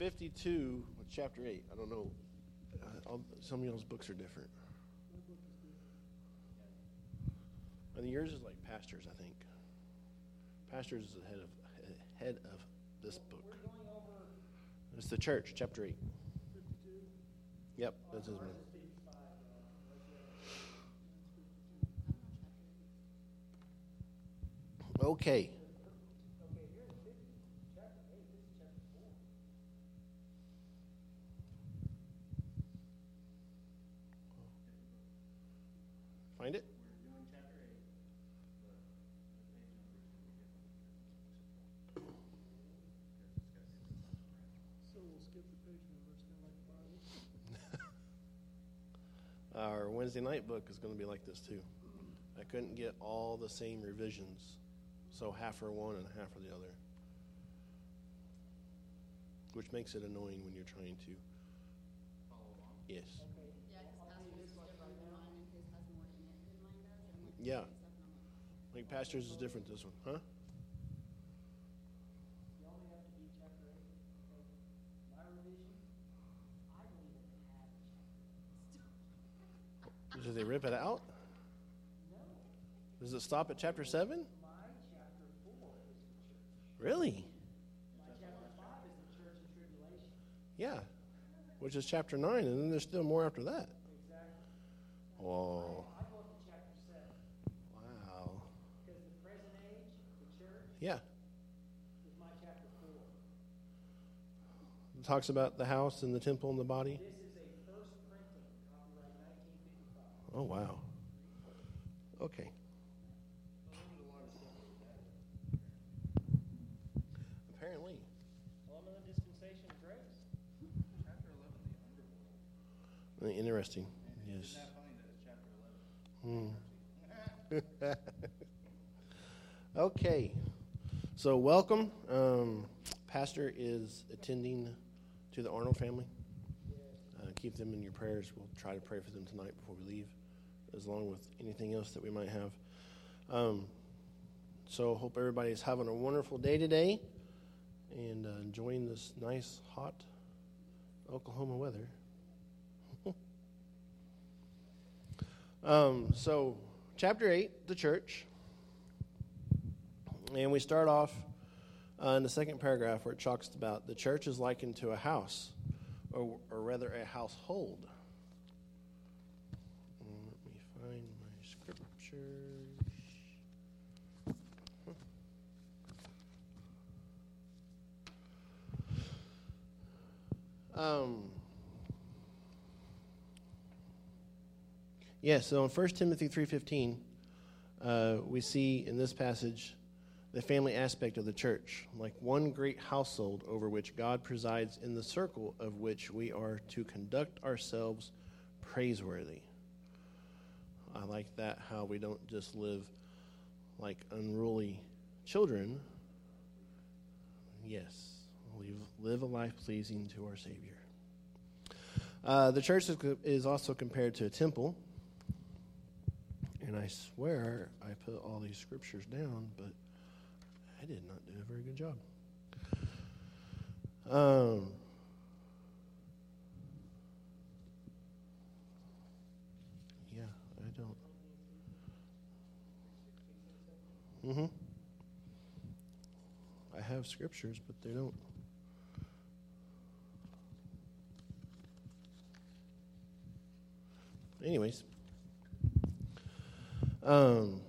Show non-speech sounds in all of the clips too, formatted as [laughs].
52, chapter 8. I don't know. Uh, some of y'all's books are different. And yours is like pastors, I think. Pastors is the head of head of this book. It's the church, chapter 8. Yep, that's his name. Okay. Wednesday night book is going to be like this too. I couldn't get all the same revisions, so half are one and half are the other, which makes it annoying when you're trying to. Yes. Yeah. Like pastors is different this one, huh? Did they rip it out? Does it stop at chapter 7? Really? Yeah, which is chapter 9, and then there's still more after that. Exactly. Oh. Wow. Yeah. chapter It talks about the house and the temple and the body. This is a first printing, copyright 1955. Oh, wow. Okay. Apparently. dispensation of grace. Chapter 11, the underworld. Interesting. Yes. Hmm. [laughs] okay. So, welcome. Um, Pastor is attending to the Arnold family. Uh, keep them in your prayers. We'll try to pray for them tonight before we leave as long with anything else that we might have. Um, so, hope everybody's having a wonderful day today and uh, enjoying this nice, hot Oklahoma weather. [laughs] um, so, chapter 8, the church. And we start off uh, in the second paragraph where it talks about the church is likened to a house, or, or rather, a household. Um, yeah, so in 1 Timothy 3.15, uh, we see in this passage the family aspect of the church, like one great household over which God presides in the circle of which we are to conduct ourselves praiseworthy. I like that, how we don't just live like unruly children. Yes, live a life pleasing to our Savior. Uh, the church is also compared to a temple. And I swear I put all these scriptures down, but I did not do a very good job. Um, yeah, I don't. Mm-hmm. I have scriptures, but they don't. Anyways. Um,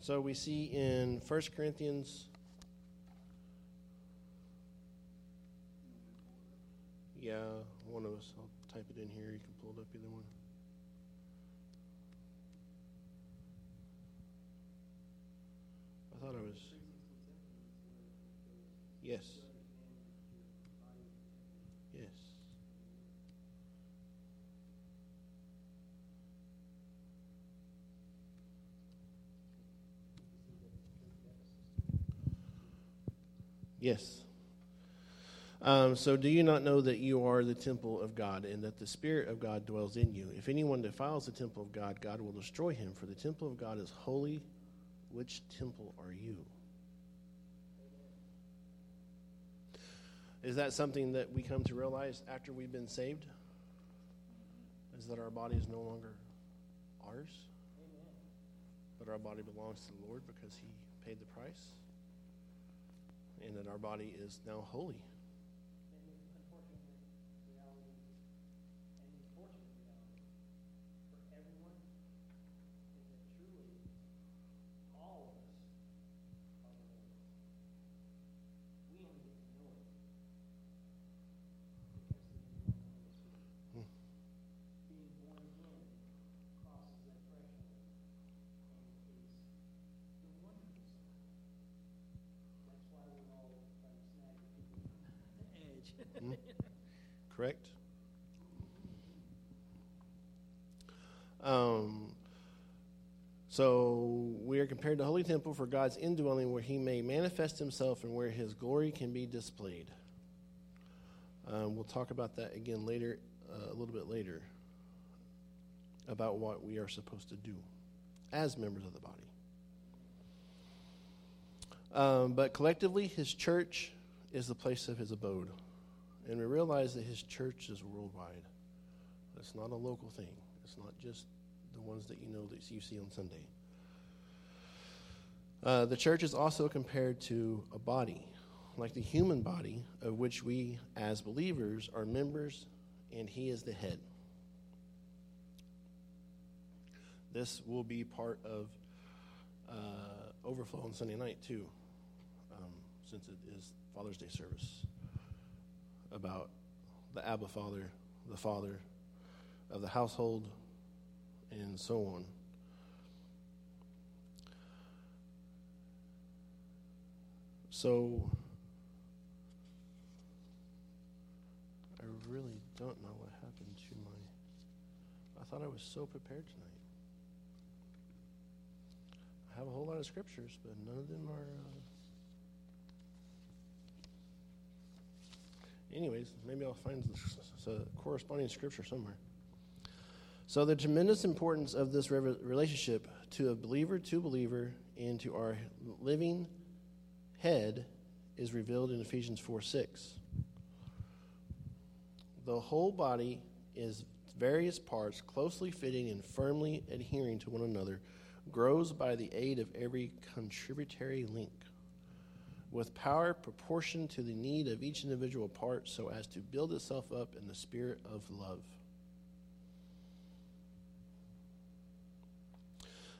so we see in 1 Corinthians. Yeah, one of us. I'll type it in here. You can pull it up either one. I thought I was. Yes. Yes. Um, so, do you not know that you are the temple of God and that the Spirit of God dwells in you? If anyone defiles the temple of God, God will destroy him, for the temple of God is holy. Which temple are you? Is that something that we come to realize after we've been saved? Is that our body is no longer ours? But our body belongs to the Lord because He paid the price? And that our body is now holy. Correct? Um, so we are compared to holy temple for God's indwelling, where He may manifest Himself and where His glory can be displayed. Um, we'll talk about that again later, uh, a little bit later, about what we are supposed to do as members of the body. Um, but collectively, His church is the place of His abode. And we realize that his church is worldwide. It's not a local thing, it's not just the ones that you know that you see on Sunday. Uh, the church is also compared to a body, like the human body, of which we, as believers, are members, and he is the head. This will be part of uh, Overflow on Sunday night, too, um, since it is Father's Day service about the Abba Father, the Father of the household, and so on. So, I really don't know what happened to my. I thought I was so prepared tonight. I have a whole lot of scriptures, but none of them are. Uh, anyways, maybe I'll find the corresponding scripture somewhere. So, the tremendous importance of this relationship to a believer to believer and to our living head is revealed in Ephesians 4 6. The whole body is various parts closely fitting and firmly adhering to one another, grows by the aid of every contributory link with power proportioned to the need of each individual part so as to build itself up in the spirit of love.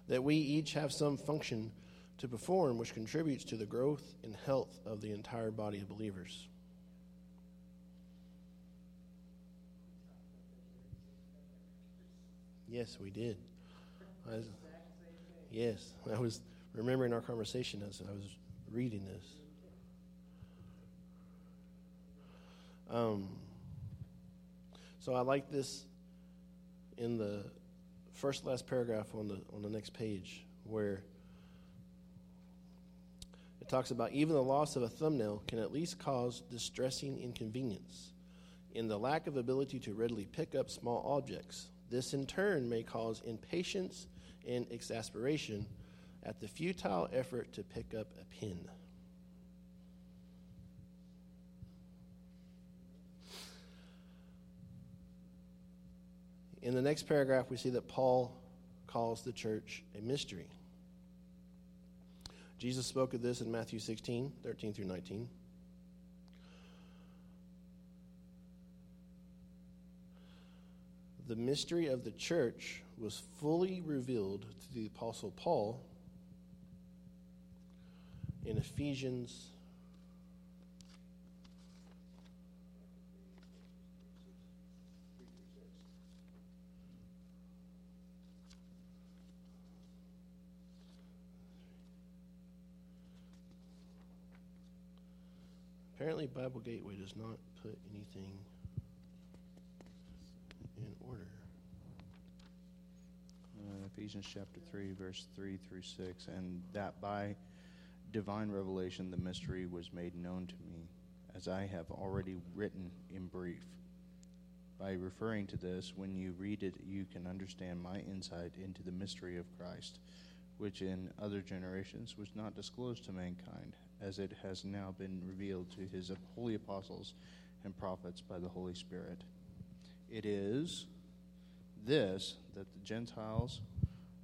That we each have some function to perform which contributes to the growth and health of the entire body of believers. Yes, we did. Was, yes, I was remembering our conversation as I was reading this. Um, so I like this in the first last paragraph on the on the next page where it talks about even the loss of a thumbnail can at least cause distressing inconvenience in the lack of ability to readily pick up small objects. This in turn may cause impatience and exasperation at the futile effort to pick up a pin. In the next paragraph, we see that Paul calls the church a mystery. Jesus spoke of this in Matthew 16, 13 through 19. The mystery of the church was fully revealed to the Apostle Paul in Ephesians Apparently, Bible Gateway does not put anything in order. Uh, Ephesians chapter 3, verse 3 through 6. And that by divine revelation the mystery was made known to me, as I have already written in brief. By referring to this, when you read it, you can understand my insight into the mystery of Christ, which in other generations was not disclosed to mankind, as it has now been revealed to his holy apostles and prophets by the Holy Spirit. It is this that the Gentiles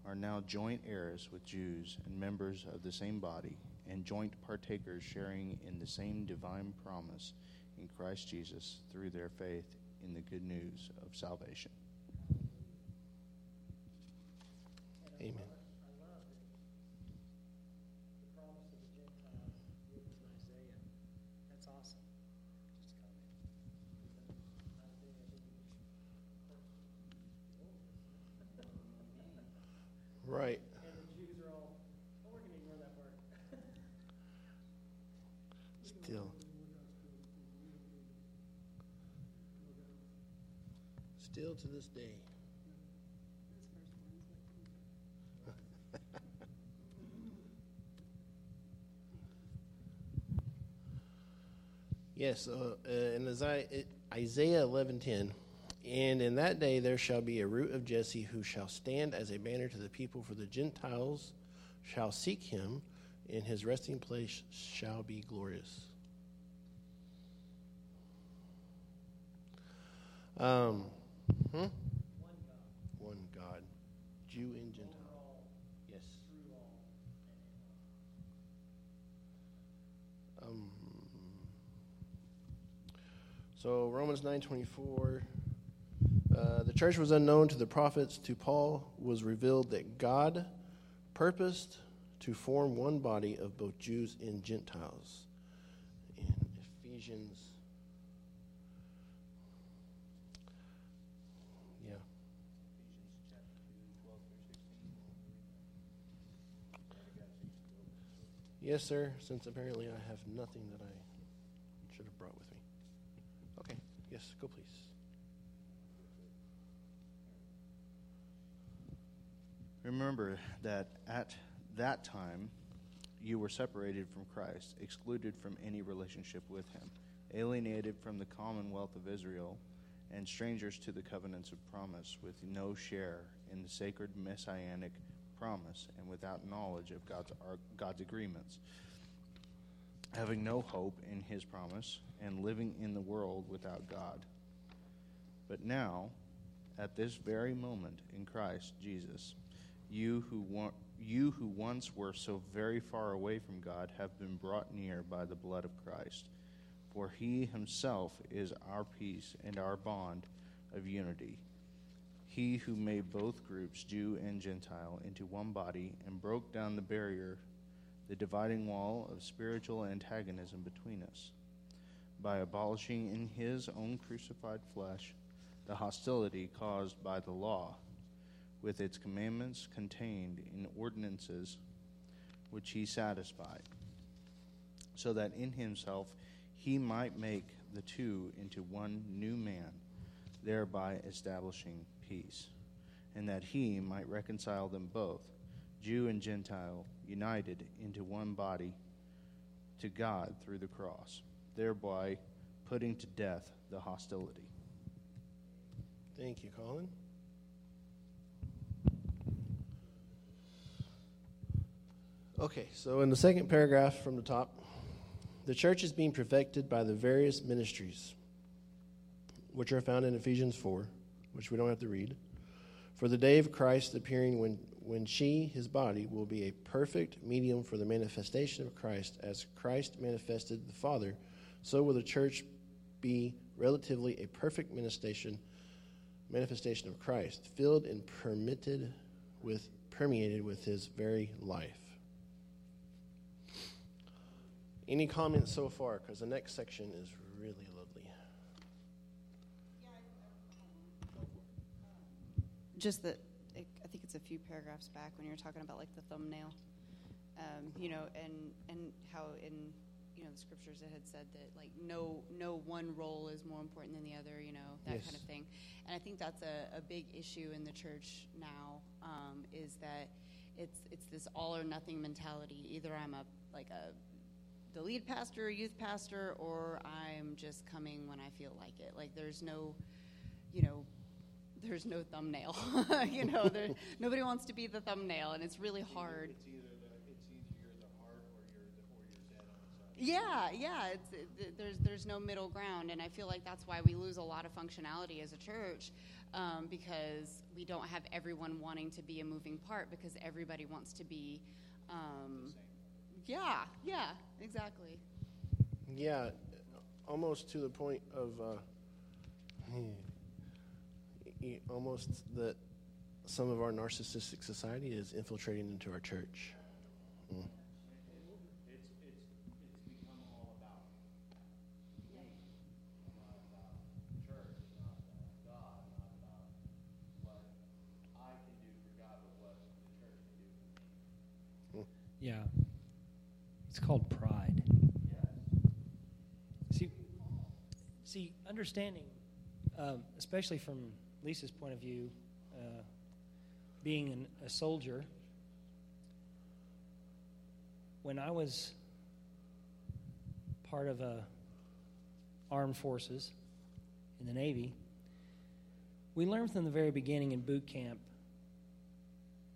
are now joint heirs with Jews and members of the same body, and joint partakers sharing in the same divine promise in Christ Jesus through their faith in the good news of salvation. Amen. That's awesome. Just a comment. Right. And the Jews are all, oh, we're gonna ignore that part. Still. Still to this day. [laughs] Yes, uh, uh, in Isaiah, Isaiah eleven ten, and in that day there shall be a root of Jesse who shall stand as a banner to the people, for the Gentiles shall seek him, and his resting place shall be glorious. Um, hmm? One God, One God, Jew and Gentile. Yes. Um, so Romans nine twenty four. Uh, the church was unknown to the prophets. To Paul was revealed that God purposed to form one body of both Jews and Gentiles. In Ephesians. Yeah. Yes, sir, since apparently I have nothing that I should have brought with me. Okay, yes, go please. Remember that at that time you were separated from Christ, excluded from any relationship with him, alienated from the commonwealth of Israel, and strangers to the covenants of promise, with no share in the sacred messianic promise, and without knowledge of God's, God's agreements, having no hope in his promise, and living in the world without God. But now, at this very moment in Christ Jesus, you who you who once were so very far away from God have been brought near by the blood of Christ. For he himself is our peace and our bond of unity. He who made both groups, Jew and Gentile, into one body and broke down the barrier, the dividing wall of spiritual antagonism between us, by abolishing in his own crucified flesh the hostility caused by the law with its commandments contained in ordinances which he satisfied, so that in himself he might make the two into one new man, thereby establishing peace, and that he might reconcile them both, Jew and Gentile, united into one body to God through the cross, thereby putting to death the hostility. Thank you, Colin. Okay, so in the second paragraph from the top, the church is being perfected by the various ministries, which are found in Ephesians 4, which we don't have to read. For the day of Christ appearing when, when she, his body, will be a perfect medium for the manifestation of Christ, as Christ manifested the Father, so will the church be relatively a perfect manifestation manifestation of Christ, filled and permitted with permeated with his very life. Any comments so far? Because the next section is really lovely. just that I I think it's a few paragraphs back when you were talking about like the thumbnail, um, you know, and and how in you know the scriptures it had said that like no no one role is more important than the other, you know that kind of thing, and I think that's a, a big issue in the church now um, is that it's it's this all or nothing mentality. Either I'm a like a the lead pastor, youth pastor, or I'm just coming when I feel like it. Like there's no, you know, there's no thumbnail. [laughs] you know, there, nobody wants to be the thumbnail, and it's really hard. It's either the, it's either you're the heart or you're the, or you're dead on the side. Yeah, yeah. It's it, there's there's no middle ground, and I feel like that's why we lose a lot of functionality as a church, um, because we don't have everyone wanting to be a moving part, because everybody wants to be. Um, yeah, yeah, exactly. Yeah, almost to the point of uh, almost that some of our narcissistic society is infiltrating into our church. Mm. It's, it's, it's become all about me, not about church, not about God, not about what I can do for God, but what the church can do for me. Yeah. It's called pride. See, see, understanding, um, especially from Lisa's point of view, uh, being an, a soldier, when I was part of a armed forces in the Navy, we learned from the very beginning in boot camp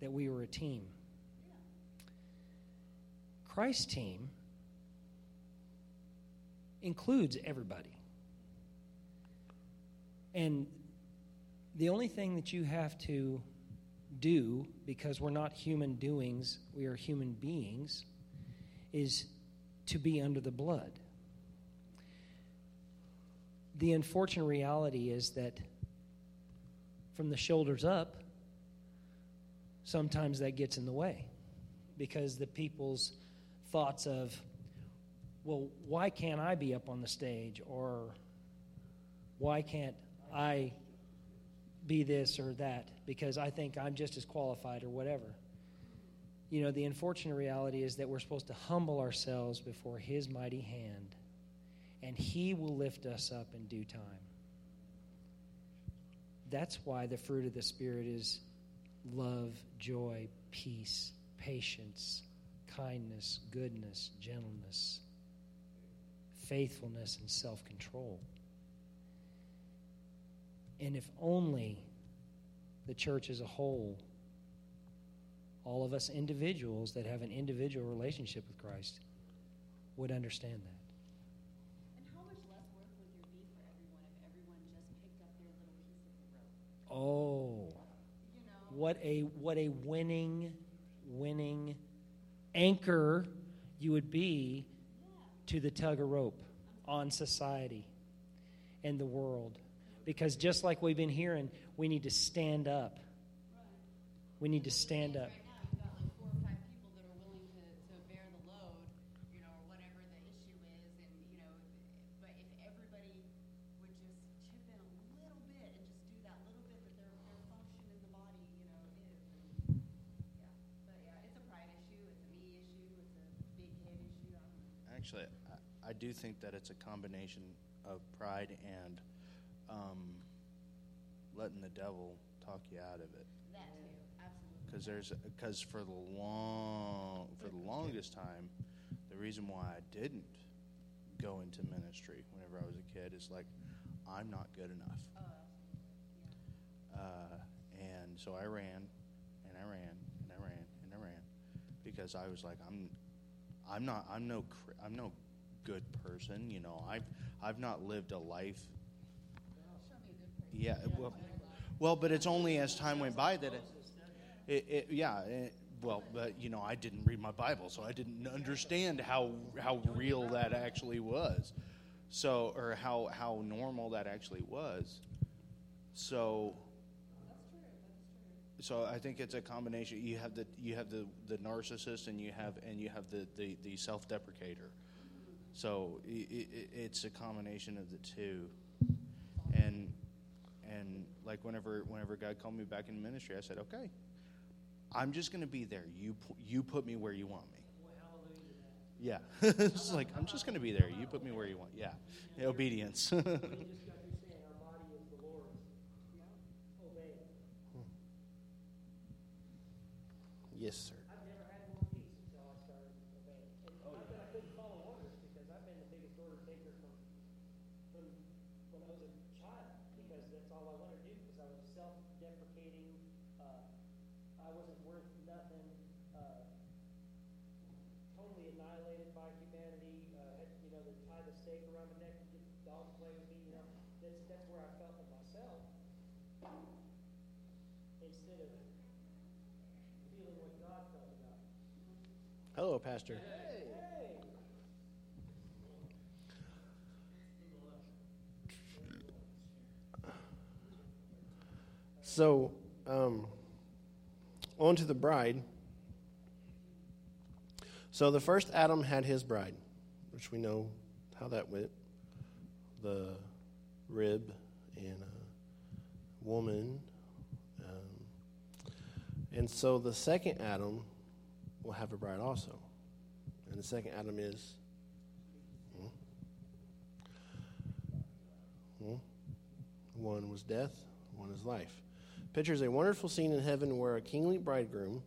that we were a team. Christ's team includes everybody. And the only thing that you have to do, because we're not human doings, we are human beings, is to be under the blood. The unfortunate reality is that from the shoulders up, sometimes that gets in the way because the people's thoughts of, well, why can't I be up on the stage? Or why can't I be this or that? Because I think I'm just as qualified or whatever. You know, the unfortunate reality is that we're supposed to humble ourselves before His mighty hand, and He will lift us up in due time. That's why the fruit of the Spirit is love, joy, peace, patience, kindness, goodness, gentleness, faithfulness, and self control. And if only the church as a whole, all of us individuals that have an individual relationship with Christ, would understand that. And how much less work would there be for everyone if everyone just picked up their little piece of the rope? Oh, You know? what a what a winning, winning anchor you would be to the tug of rope on society and the world. Because just like we've been hearing, we need to stand up. We need to stand up. Actually, I, I do think that it's a combination of pride and um, letting the devil talk you out of it. That too, absolutely. Because there's because for the long for the longest time, the reason why I didn't go into ministry whenever I was a kid is like I'm not good enough. Oh. Yeah. Uh, and so I ran, and I ran, and I ran, and I ran, because I was like, I'm, I'm not, I'm no, I'm no good person. You know, I've, I've not lived a life. Yeah, well, well, but it's only as time went by that it, it, it yeah. It, well, but you know, I didn't read my Bible, so I didn't understand how how real that actually was. So, or how how normal that actually was. So, so I think it's a combination. You have the you have the, the narcissist, and you have and you have the the, the self deprecator. So i i it's a combination of the two. And and like whenever whenever God called me back in ministry, I said, okay, I'm just going to be there. You you put me where you want me. Yeah, [laughs] it's like I'm just going to be there. You put me where you want. Yeah, obedience. [laughs] Yes, sir. I've never had one piece until I started obeying. And not that I couldn't follow orders, because I've been the biggest order taker from, from when I was a child, because that's all I wanted to do, because I was self-deprecating, uh, I wasn't worth nothing, uh, totally annihilated by humanity, uh, had, you know, they tie the stake around my neck and get dogs play with me, you know, that's, that's where I felt of myself. Instead of feeling what God felt about me. Hello, Pastor. Hey! So, um, on to the bride. So, the first Adam had his bride, which we know how that went the rib and a woman. Um, and so, the second Adam will have a bride also. And the second Adam is. Hmm? Hmm? One was death, one is life pictures a wonderful scene in heaven where a kingly bridegroom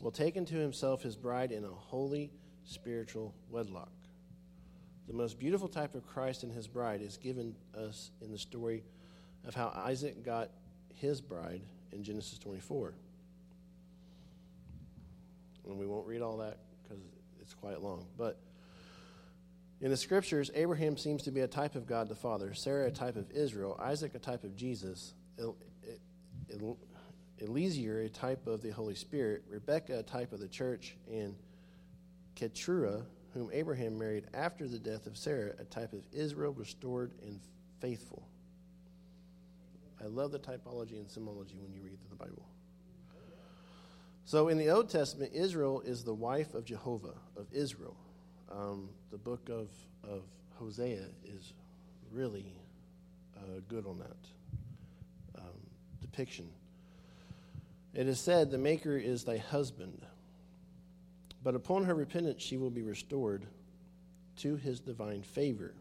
will take unto himself his bride in a holy spiritual wedlock. The most beautiful type of Christ and his bride is given us in the story of how Isaac got his bride in Genesis 24. And we won't read all that because it's quite long. But in the scriptures, Abraham seems to be a type of God the Father, Sarah a type of Israel, Isaac a type of Jesus, Eliezer, a type of the Holy Spirit, Rebecca, a type of the church, and Keturah, whom Abraham married after the death of Sarah, a type of Israel restored and faithful. I love the typology and symbology when you read the Bible. So in the Old Testament, Israel is the wife of Jehovah, of Israel. Um, the book of, of Hosea is really uh, good on that depiction. It is said, The Maker is thy husband, but upon her repentance she will be restored to his divine favor.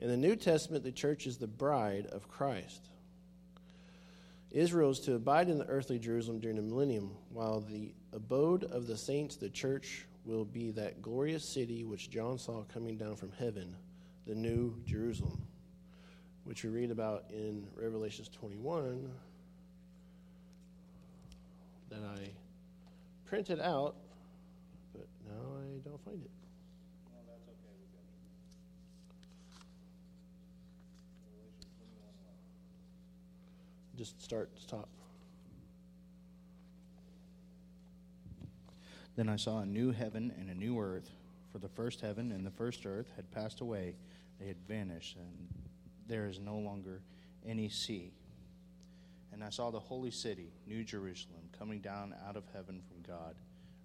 In the New Testament, the church is the bride of Christ. Israel is to abide in the earthly Jerusalem during the millennium, while the abode of the saints, the church, will be that glorious city which John saw coming down from heaven, the new Jerusalem which we read about in Revelations 21 that I printed out, but now I don't find it. No, that's okay. We got it. Just start stop. Then I saw a new heaven and a new earth, for the first heaven and the first earth had passed away, they had vanished, and there is no longer any sea. And I saw the holy city, New Jerusalem, coming down out of heaven from God,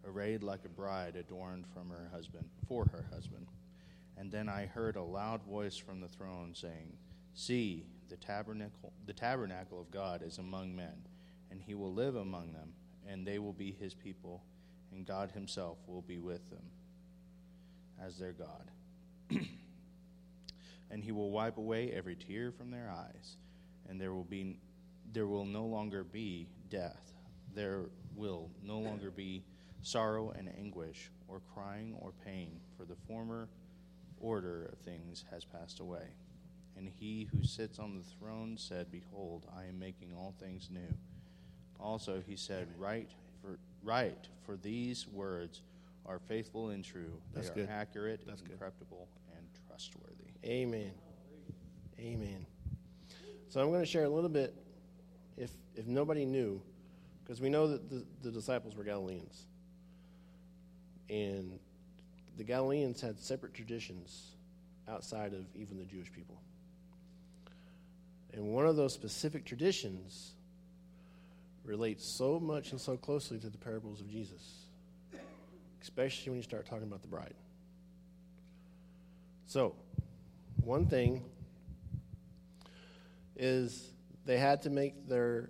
arrayed like a bride adorned from her husband, for her husband. And then I heard a loud voice from the throne saying, See, the tabernacle, the tabernacle of God is among men, and he will live among them, and they will be his people, and God himself will be with them as their God. [clears throat] and he will wipe away every tear from their eyes, and there will be there will no longer be death. There will no longer be sorrow and anguish, or crying or pain, for the former order of things has passed away. And he who sits on the throne said, Behold, I am making all things new. Also he said, Write, for write, for these words are faithful and true. They That's are good. accurate, That's incorruptible, and trustworthy. Amen. Amen. So I'm going to share a little bit, if, if nobody knew, because we know that the, the disciples were Galileans. And the Galileans had separate traditions outside of even the Jewish people. And one of those specific traditions relates so much and so closely to the parables of Jesus, especially when you start talking about the bride. So, one thing is they had to make their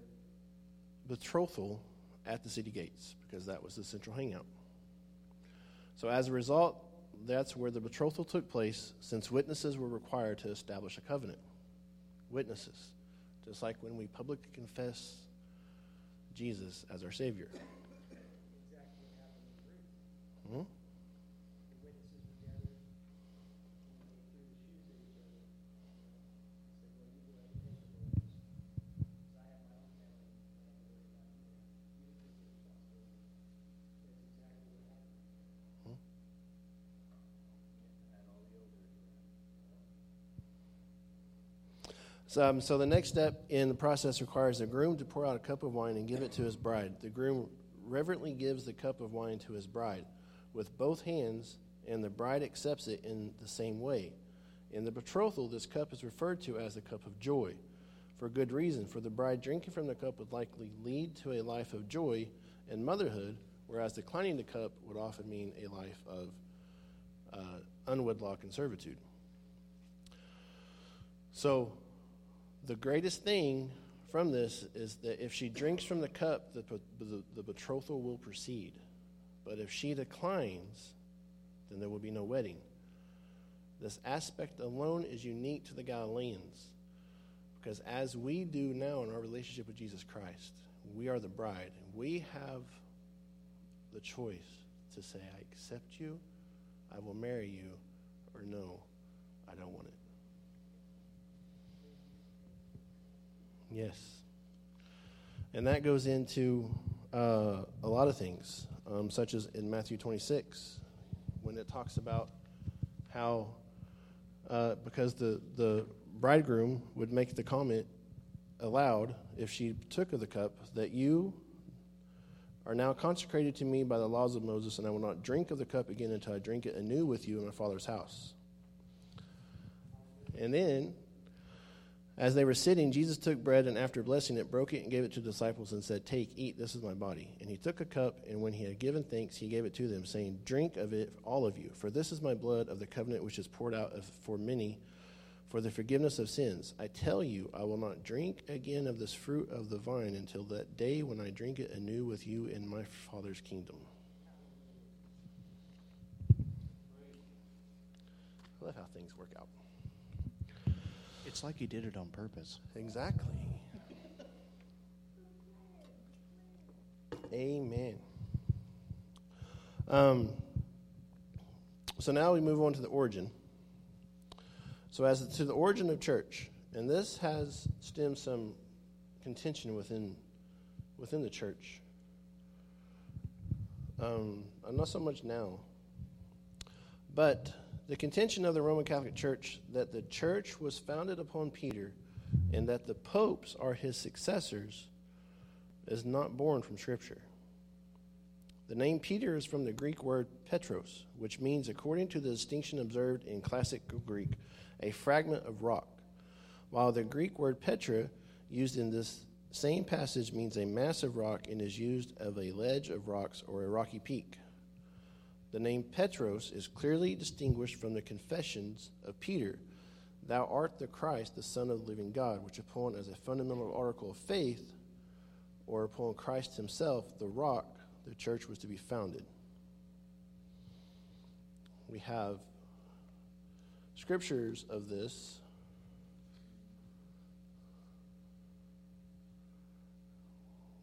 betrothal at the city gates because that was the central hangout. So, as a result, that's where the betrothal took place since witnesses were required to establish a covenant. Witnesses. Just like when we publicly confess Jesus as our Savior. Exactly what happened in Ruth. Hmm? The witnesses were gathered, and they threw the shoes at each other. Said, well, you go ahead and take the witness. So, um, so the next step in the process requires the groom to pour out a cup of wine and give it to his bride. The groom reverently gives the cup of wine to his bride with both hands, and the bride accepts it in the same way. In the betrothal, this cup is referred to as the cup of joy. For good reason, for the bride drinking from the cup would likely lead to a life of joy and motherhood, whereas declining the cup would often mean a life of uh, unwedlock and servitude. So, the greatest thing from this is that if she drinks from the cup, the, the, the betrothal will proceed. But if she declines, then there will be no wedding. This aspect alone is unique to the Galileans because as we do now in our relationship with Jesus Christ, we are the bride. We have the choice to say, I accept you, I will marry you, or no, I don't want it. Yes. And that goes into uh, a lot of things, um, such as in Matthew 26, when it talks about how, uh, because the, the bridegroom would make the comment aloud if she took of the cup, that you are now consecrated to me by the laws of Moses, and I will not drink of the cup again until I drink it anew with you in my Father's house. And then as they were sitting, Jesus took bread and after blessing it, broke it and gave it to the disciples and said, Take, eat, this is my body. And he took a cup, and when he had given thanks, he gave it to them, saying, Drink of it, all of you, for this is my blood of the covenant which is poured out for many for the forgiveness of sins. I tell you, I will not drink again of this fruit of the vine until that day when I drink it anew with you in my Father's kingdom. I love how things work out. It's like he did it on purpose. Exactly. Amen. Um, so now we move on to the origin. So, as to the origin of church, and this has stemmed some contention within within the church. Um, not so much now, but the contention of the Roman Catholic Church that the church was founded upon Peter and that the popes are his successors is not born from Scripture. The name Peter is from the Greek word Petros, which means, according to the distinction observed in classical Greek, a fragment of rock, while the Greek word Petra, used in this same passage, means a massive rock and is used of a ledge of rocks or a rocky peak. The name Petros is clearly distinguished from the confessions of Peter Thou art the Christ, the Son of the living God, which upon as a fundamental article of faith, or upon Christ himself, the rock, the church was to be founded. We have scriptures of this.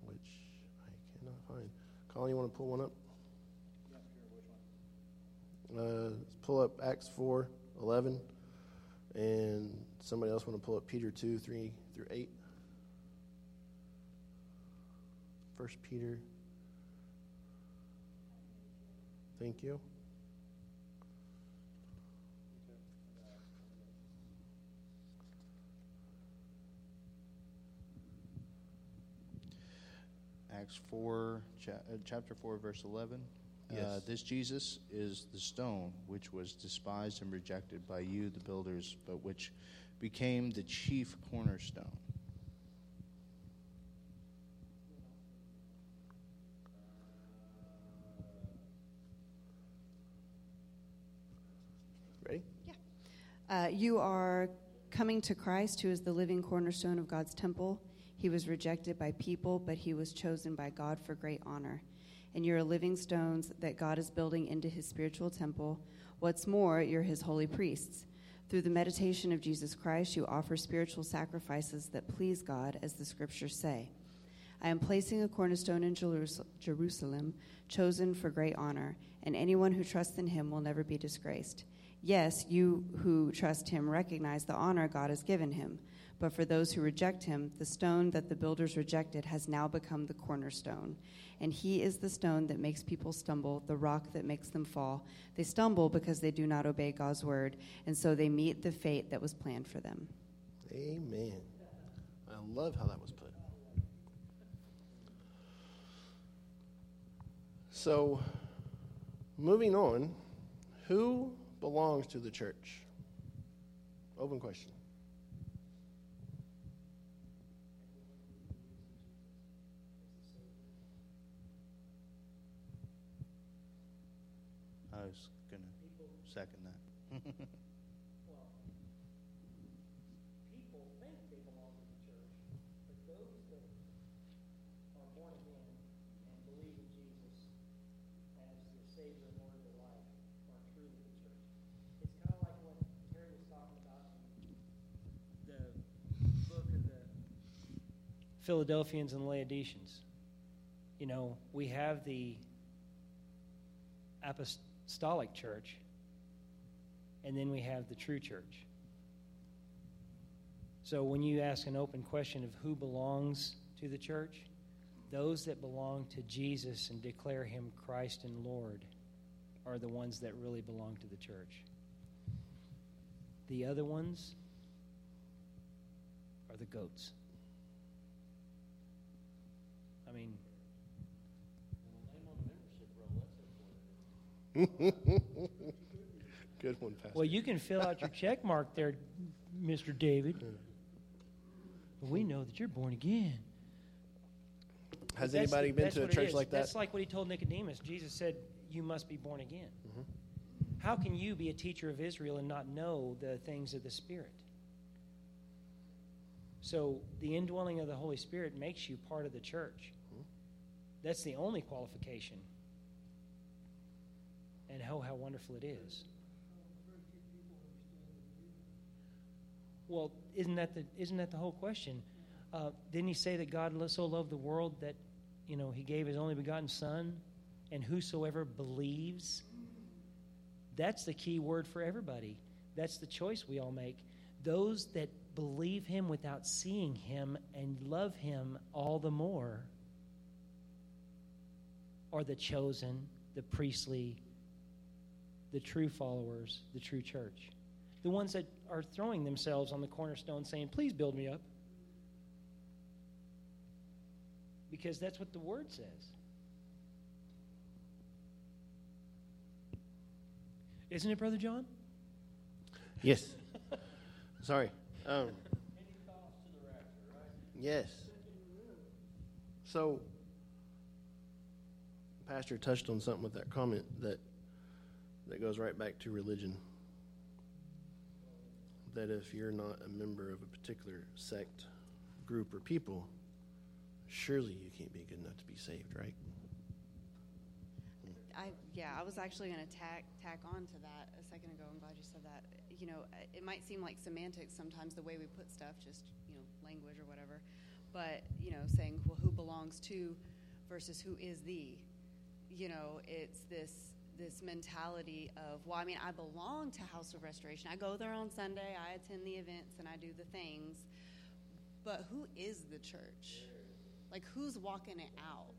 Which I cannot find. Colin, you want to pull one up? Uh, pull up Acts 4 11. And somebody else want to pull up Peter 2 3 through 8. First Peter. Thank you. Acts 4, uh, chapter 4, verse 11. Uh, Yes. this Jesus is the stone which was despised and rejected by you, the builders, but which became the chief cornerstone. Ready? Yeah. Uh, you are coming to Christ, who is the living cornerstone of God's temple. He was rejected by people, but he was chosen by God for great honor. And you're living stones that God is building into his spiritual temple. What's more, you're his holy priests. Through the meditation of Jesus Christ, you offer spiritual sacrifices that please God, as the scriptures say. I am placing a cornerstone in Jerusalem, chosen for great honor, and anyone who trusts in him will never be disgraced. Yes, you who trust him recognize the honor God has given him. But for those who reject him, the stone that the builders rejected has now become the cornerstone. And he is the stone that makes people stumble, the rock that makes them fall. They stumble because they do not obey God's word, and so they meet the fate that was planned for them. Amen. I love how that was put. So, moving on, who belongs to the church? Open question. I was going to second that. People think they belong the church, but those that are born again and believe in Jesus as Savior and Lord of their life are truly the church. It's kind of like what Terry was talking about in the book of the Philadelphians and Laodiceans. You know, we have the apostolic church, and then we have the true church. So when you ask an open question of who belongs to the church, those that belong to Jesus and declare him Christ and Lord are the ones that really belong to the church. The other ones are the goats. I mean, [laughs] Good one, Pastor. well, you can fill out your check mark there, Mr. David. We know that you're born again. Has That's- anybody been that's to a what it church is. like that? That's like what he told Nicodemus. Jesus said, You must be born again. Mm-hmm. How can you be a teacher of Israel and not know the things of the Spirit? So, the indwelling of the Holy Spirit makes you part of the church. Mm-hmm. That's the only qualification. And oh, how wonderful it is. Well, isn't that the isn't that the whole question? Uh, didn't he say that God so loved the world that you know he gave his only begotten Son, and whosoever believes? That's the key word for everybody. That's the choice we all make. Those that believe him without seeing him and love him all the more are the chosen, the priestly, the true followers, the true church. The ones that are throwing themselves on the cornerstone saying, Please build me up. Because that's what the word says. Isn't it, Brother John? Yes. [laughs] Sorry. Um, yes. So, Pastor touched on something with that comment that that goes right back to religion. That if you're not a member of a particular sect, group, or people, surely you can't be good enough to be saved, right? I yeah, I was actually going to tack tack on to that a second ago. I'm glad you said that. You know, uh, it might seem like semantics sometimes the way we put stuff, just you know, language or whatever. But you know, saying well, who belongs to versus who is the. You know, it's this this mentality of well, I mean, I belong to House of Restoration. I go there on Sunday. I attend the events and I do the things. But who is the church? Like, who's walking it out?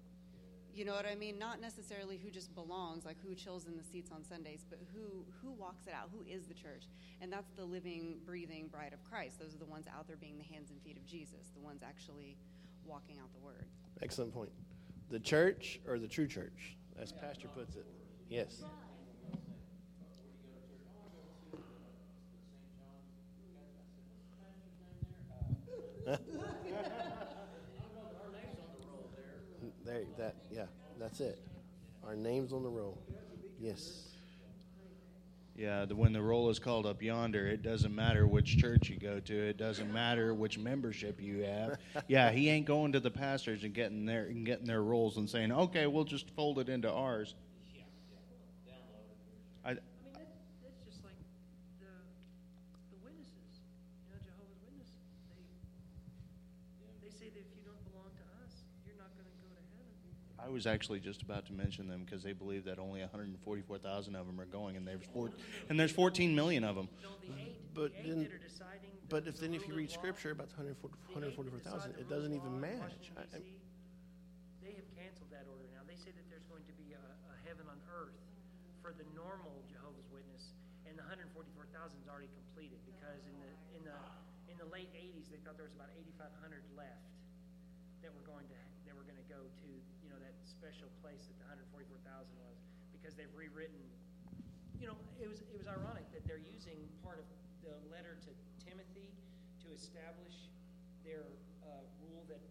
You know what I mean? Not necessarily who just belongs, like who chills in the seats on Sundays, but who who walks it out? Who is the church? And that's the living, breathing bride of Christ. Those are the ones out there being the hands and feet of Jesus, the ones actually walking out the word. Excellent point. The church or the true church, as Pastor puts it. Yes. [laughs] There, that, yeah, that's it. Our name's on the roll. Yes. Yeah, the, when the roll is called up yonder, it doesn't matter which church you go to. It doesn't matter which membership you have. [laughs] Yeah, he ain't going to the pastors and getting their and getting their rolls and saying, "Okay, we'll just fold it into ours." I, I mean, that, that's just like the, the witnesses. You know, Jehovah's Witnesses. They, they say that if you don't belong to us, you're not going to go to heaven. I was actually just about to mention them because they believe that only 144,000 of them are going, and there's four, and there's 14 million of them. No, the eight, But the then- that are deciding. the- But if the then if you read scripture about the 140 the eight that 144,000, it doesn't even match. I- I- They have canceled that order now. They say that there's going to be a, a heaven on earth for the normal Jehovah's Witness, and the 144,000 is already completed because in the in the in the late 80s, they thought there was about 8,500 left that were going to that were going to go to you know that special place that the 144,000 was because they've rewritten. You know, it was it was ironic that they're using part of the letter to Timothy to establish their uh, rule that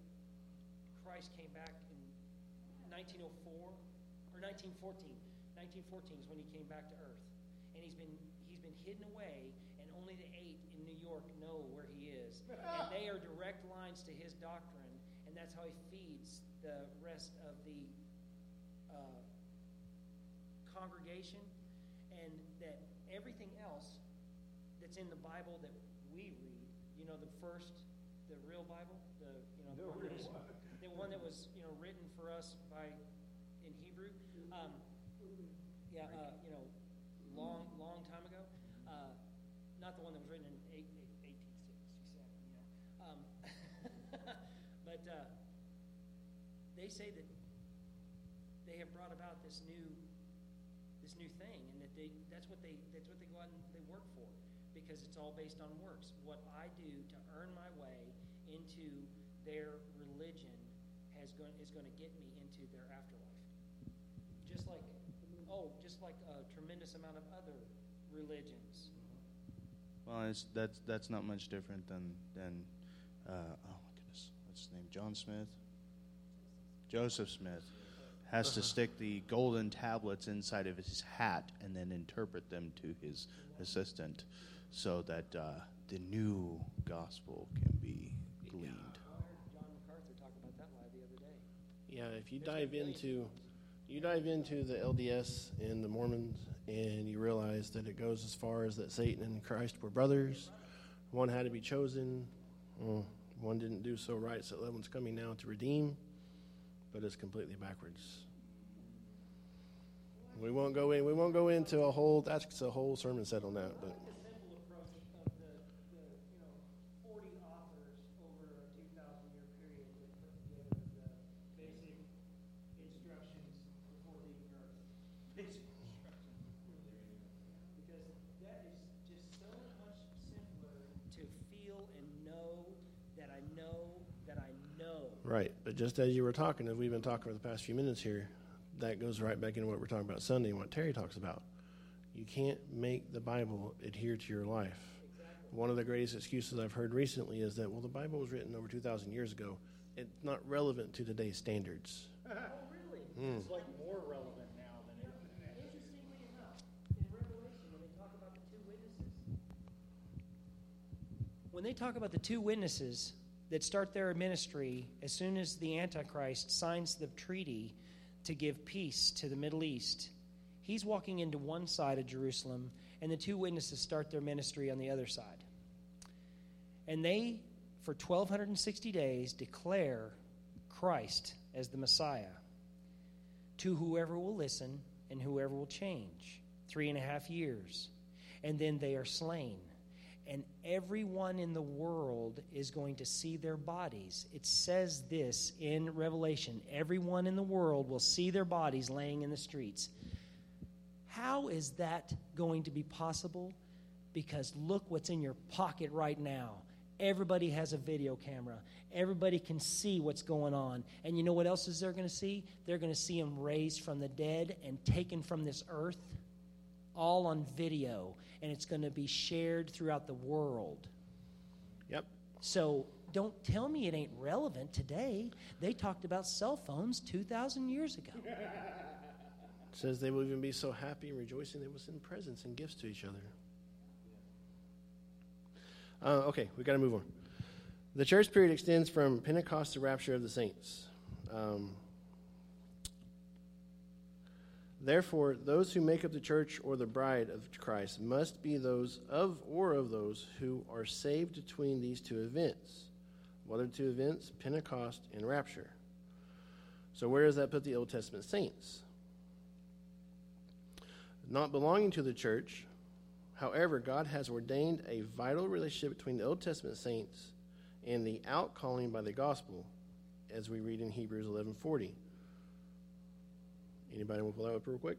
Christ came back in 1904 or 1914. 1914 is when he came back to Earth, and he's been he's been hidden away, and only the eight in New York know where he is, [laughs] and they are direct lines to his doctrine, and that's how he feeds the rest of the uh, congregation, and that everything else that's in the Bible that we read, you know, the first, the real Bible, the you know, the, one that was, the one that was you know written for us by in Hebrew. Um, yeah, uh, you know, long, long time ago. Uh, not the one that was written in eight, eight, 1867, you know. Um, [laughs] but uh, they say that they have brought about this new, this new thing, and that they, that's what they, that's what they go out and they work for, because it's all based on works. What I do to earn my way into their religion has going, is going to get me into their afterlife. Just like oh, just like a tremendous amount of other religions. Well, that's that's not much different than than uh, oh my goodness, what's his name? John Smith, Joseph Smith, has to stick the golden tablets inside of his hat and then interpret them to his assistant, so that uh, the new gospel can be gleaned. I heard John MacArthur talk about that live the other day. Yeah, if you dive into you dive into the LDS and the Mormons and you realize that it goes as far as that Satan and Christ were brothers. One had to be chosen. One didn't do so right, so the other one's coming now to redeem, but it's completely backwards. We won't go in. We won't go into a whole. That's a whole sermon set on that. But The simple approach of the, the you know, 40 authors over a 2,000 year period that put together the basic instructions before leaving Earth. Basic instructions. Because that is just so much simpler to feel and know that I know that I know. right. But just as you were talking, as we've been talking for the past few minutes here, that goes right back into what we're talking about Sunday and what Terry talks about. You can't make the Bible adhere to your life. One of the greatest excuses I've heard recently is that, well, the Bible was written over 2,000 years ago. It's not relevant to today's standards. [laughs] Oh, really? Hmm. It's like more relevant now than it. Interestingly enough, in Revelation, when they talk about the two witnesses, when they talk about the two witnesses that start their ministry as soon as the Antichrist signs the treaty to give peace to the Middle East, he's walking into one side of Jerusalem, and the two witnesses start their ministry on the other side. And they, for 1,260 days, declare Christ as the Messiah to whoever will listen and whoever will change. Three and a half years. And then they are slain. And everyone in the world is going to see their bodies. It says this in Revelation everyone in the world will see their bodies laying in the streets. How is that going to be possible? Because look what's in your pocket right now. Everybody has a video camera. Everybody can see what's going on. And you know what else is they're going to see? They're going to see him raised from the dead and taken from this earth, all on video. And it's going to be shared throughout the world. Yep. So don't tell me it ain't relevant today. They talked about cell phones 2,000 years ago. It [laughs] says they will even be so happy and rejoicing they will send presents and gifts to each other. Uh, okay, we got to move on. The church period extends from Pentecost to rapture of the saints. Um, Therefore, those who make up the church or the bride of Christ must be those of or of those who are saved between these two events. What are the two events? Pentecost and rapture. So, where does that put the Old Testament saints? Not belonging to the church, however, God has ordained a vital relationship between the Old Testament saints and the outcalling by the gospel, as we read in Hebrews 11:40. Anybody want to pull that up real quick?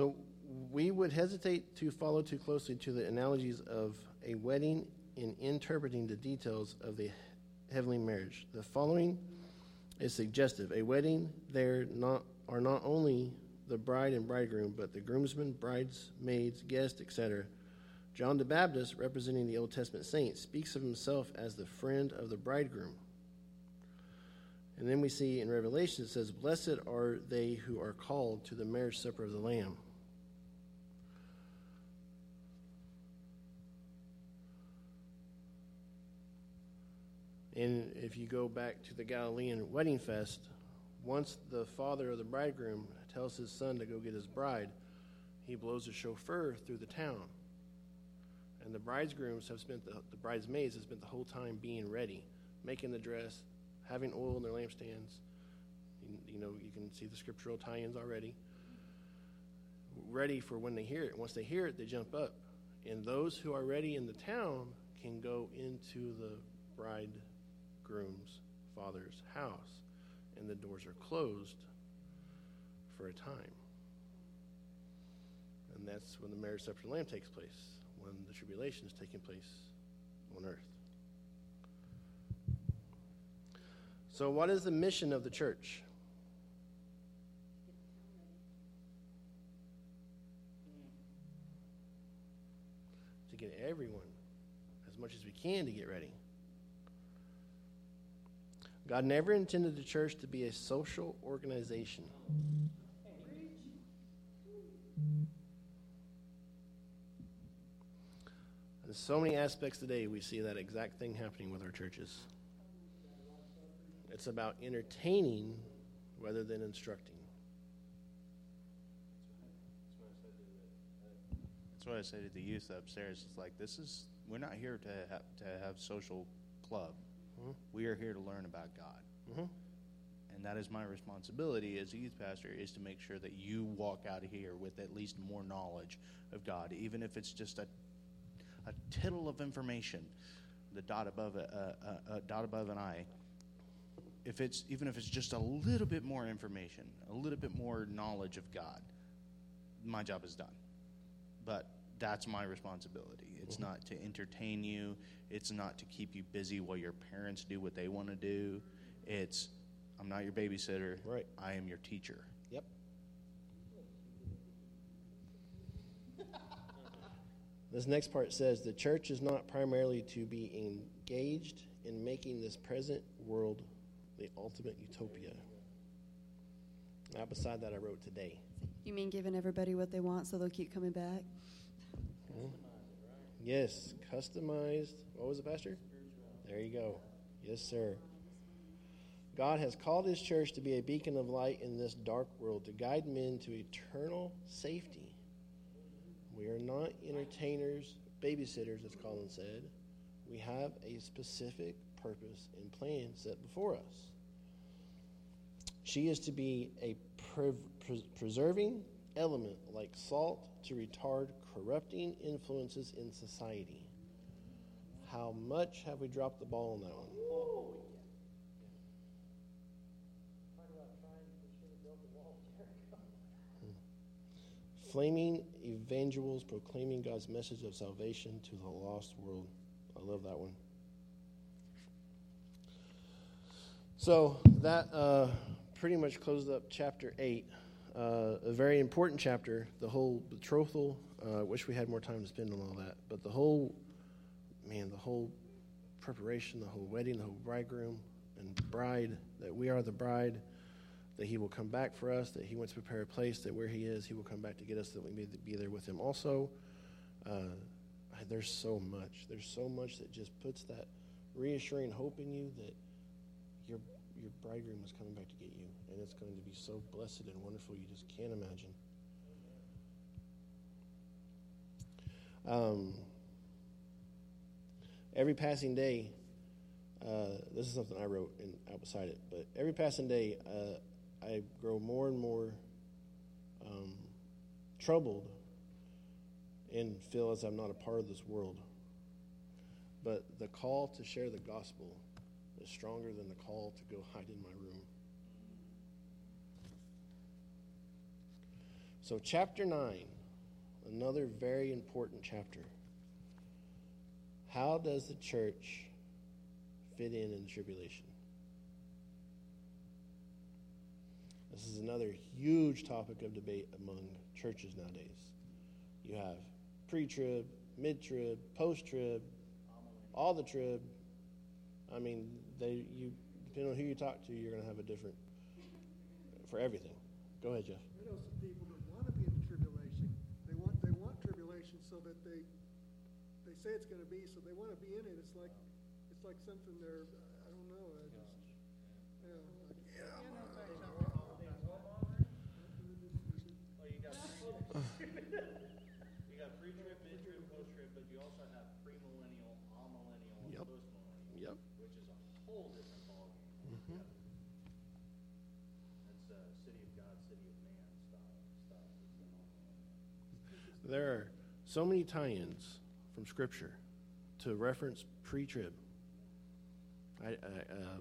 So we would hesitate to follow too closely to the analogies of a wedding in interpreting the details of the heavenly marriage. The following is suggestive. A wedding there not are not only the bride and bridegroom, but the groomsmen, bridesmaids, guests, etc. John the Baptist, representing the Old Testament saints, speaks of himself as the friend of the bridegroom. And then we see in Revelation it says, Blessed are they who are called to the marriage supper of the Lamb. And if you go back to the Galilean wedding fest, once the father of the bridegroom tells his son to go get his bride, he blows a shofar through the town. And the bridegrooms have spent the, the bridesmaids have spent the whole time being ready, making the dress, having oil in their lampstands. You, you know, you can see the scriptural tie-ins already. Ready for when they hear it. Once they hear it, they jump up. And those who are ready in the town can go into the bridegroom's father's house, and the doors are closed for a time. And that's when the marriage supper of the Lamb takes place, when the tribulation is taking place on earth. So, what is the mission of the church? To get everyone as much as we can to get ready. God never intended the church to be a social organization. In so many aspects today, we see that exact thing happening with our churches. It's about entertaining rather than instructing. That's what I say to the youth upstairs. It's like this is we're not here to have, to have social club. Mhm. We are here to learn about God, Mhm. and that is my responsibility as a youth pastor is to make sure that you walk out of here with at least more knowledge of God, even if it's just a a tittle of information, the dot above a, a, a dot above an I. If it's even if it's just a little bit more information, a little bit more knowledge of God, my job is done. But that's my responsibility. It's not to entertain you. It's not to keep you busy while your parents do what they want to do. It's I'm not your babysitter. Right. I am your teacher. Yep. This next part says the church is not primarily to be engaged in making this present world the ultimate utopia. Now, beside that, I wrote today. You mean giving everybody what they want so they'll keep coming back? Yes, customized. What was it, Pastor? There you go. Yes, sir. God has called his church to be a beacon of light in this dark world, to guide men to eternal safety. We are not entertainers, babysitters, as Colin said. We have a specific purpose and plan set before us. She is to be a pre- pre- preserving element like salt to retard corrupting influences in society. How much have we dropped the ball on that one? Talk about trying, we should have built the wall of Jericho. Flaming evangelists proclaiming God's message of salvation to the lost world. I love that one. So that uh, pretty much closed up chapter 8. Uh, a very important chapter, the whole betrothal. Uh, wish we had more time to spend on all that. But the whole, man, the whole preparation, the whole wedding, the whole bridegroom and bride, that we are the bride, that he will come back for us, that he wants to prepare a place, that where he is, he will come back to get us, that we may be there with him also. Uh, there's so much. There's so much that just puts that reassuring hope in you that your your bridegroom is coming back to get you, and it's going to be so blessed and wonderful you just can't imagine. Um, every passing day, uh, this is something I wrote in, out beside it, but every passing day, uh, I grow more and more um, troubled and feel as I'm not a part of this world. But the call to share the gospel is stronger than the call to go hide in my room. So, chapter 9, another very important chapter. How does the church fit in in tribulation? This is another huge topic of debate among churches nowadays. You have pre trib, mid trib, post trib, all the trib. I mean, they you depending on who you talk to, you're going to have a different for everything. Go ahead, Jeff. I know some people that want to be in tribulation. They want they want tribulation so that they they say it's going to be, so they want to be in it. It's like it's like something they're I don't know. I just yeah. Like, yeah. [laughs] Well, you got [laughs] you got pre-trib, mid-trib, post-trib, but you also have premillennial, amillennial, and Yep. postmillennial, Yep. which is a whole different ballgame. Mhm. That's uh, city of God, city of man style stuff. There are so many tie-ins from Scripture to reference pre-trib. I, I, uh,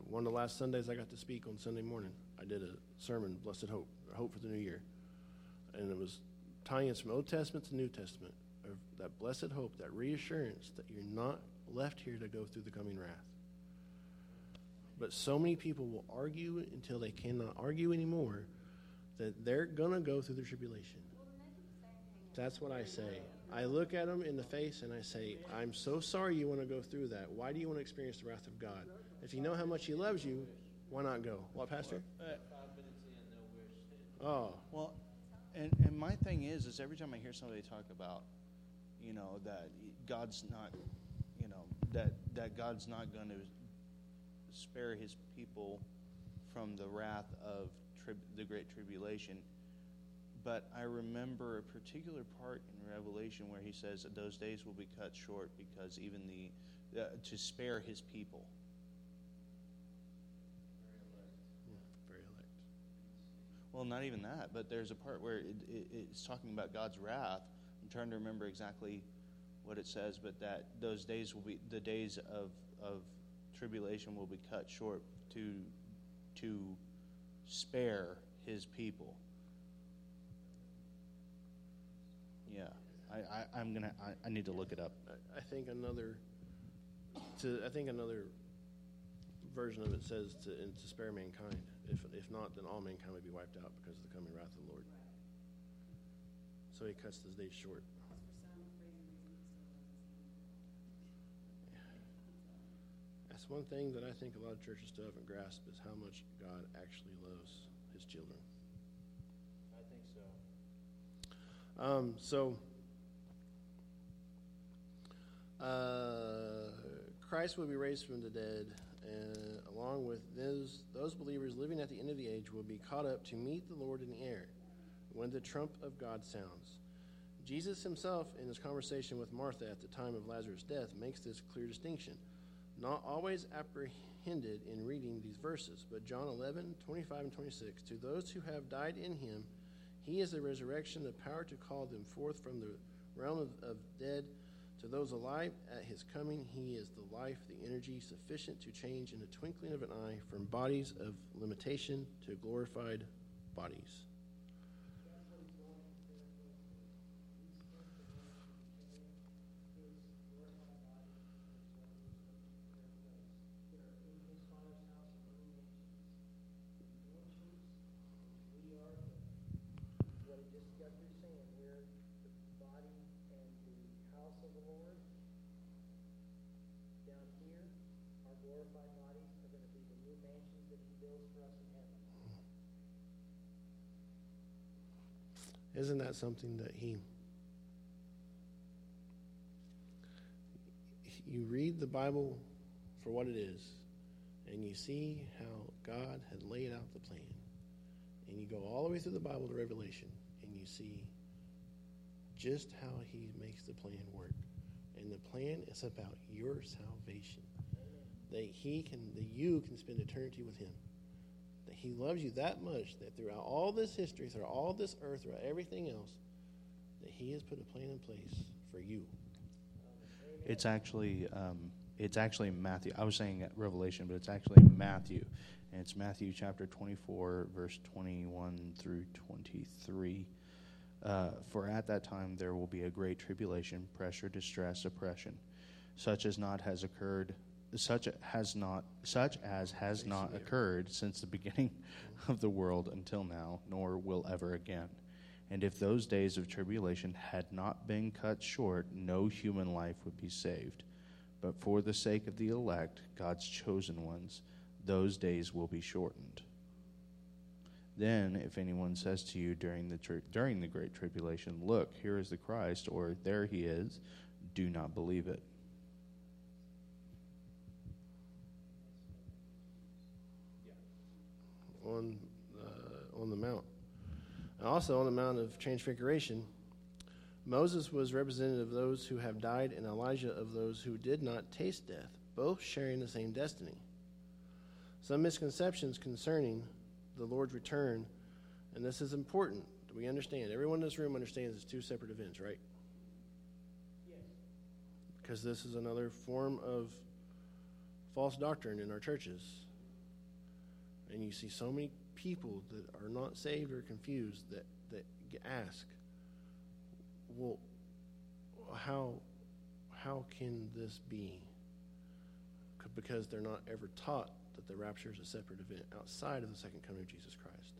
one of the last Sundays I got to speak on Sunday morning, I did a sermon, Blessed Hope, Hope for the New Year, and it was tie-ins from Old Testament to New Testament of that blessed hope, that reassurance that you're not left here to go through the coming wrath. But so many people will argue until they cannot argue anymore that they're gonna go through the tribulation. That's what I say. I look at them in the face and I say, I'm so sorry you want to go through that. Why do you want to experience the wrath of God? If you know how much He loves you, why not go? What, Pastor? Oh, Well, and, and my thing is, is every time I hear somebody talk about, you know, that God's not, you know, that that God's not going to spare His people from the wrath of the great tribulation. But I remember a particular part in Revelation where He says that those days will be cut short because even the uh, to spare His people. very elect. very elect. Well, not even that, but there's a part where it, it, it's talking about God's wrath. I'm trying to remember exactly what it says, but that those days will be the days of of tribulation will be cut short to to spare His people. Yeah, I, I I'm gonna I, I need to look it up. I, I think another, to I think another version of it says to, and to spare mankind. If, if not, then all mankind would be wiped out because of the coming wrath of the Lord. So He cuts those days short. That's one thing that I think a lot of churches still haven't grasped is how much God actually loves His children. I think so. Um, so, uh, Christ will be raised from the dead, and along with those those believers living at the end of the age will be caught up to meet the Lord in the air when the trump of God sounds. Jesus himself, in his conversation with Martha at the time of Lazarus' death, makes this clear distinction, not always apprehended in reading these verses, but John 11, 25 and 26. To those who have died in him, he is the resurrection, the power to call them forth from the realm of, of dead. To those alive at his coming, he is the life, the energy sufficient to change in the twinkling of an eye from bodies of limitation to glorified bodies. what it just got through saying, we're the body and the house of the Lord. Down here, our glorified bodies are gonna be the new mansions that he builds for us in heaven. Isn't that something that he. You read the Bible for what it is, and you see how God had laid out the plan. And you go all the way through the Bible to Revelation, and you see just how he makes the plan work. And the plan is about your salvation. That he can that you can spend eternity with him. That he loves you that much that throughout all this history, throughout all this earth, throughout everything else, that he has put a plan in place for you. It's actually um, it's actually Matthew. I was saying Revelation, but it's actually Matthew, and it's Matthew chapter 24, verse 21 through 23. Uh, for at that time there will be a great tribulation, pressure, distress, oppression, such as not has occurred, such has not, such as has not occurred since the beginning of the world until now, nor will ever again. And if those days of tribulation had not been cut short, no human life would be saved. But for the sake of the elect, God's chosen ones, those days will be shortened. Then, if anyone says to you during the, tri- during the great tribulation, Look, here is the Christ, or there he is, do not believe it. On uh, on the mount. And also on the Mount of Transfiguration, Moses was representative of those who have died, and Elijah of those who did not taste death, both sharing the same destiny. Some misconceptions concerning the Lord's return, and this is important. We understand. Everyone in this room understands it's two separate events, right? Yes. Because this is another form of false doctrine in our churches. And you see so many people that are not saved or confused that, that ask, well, how, how can this be? Because they're not ever taught that the rapture is a separate event outside of the second coming of Jesus Christ.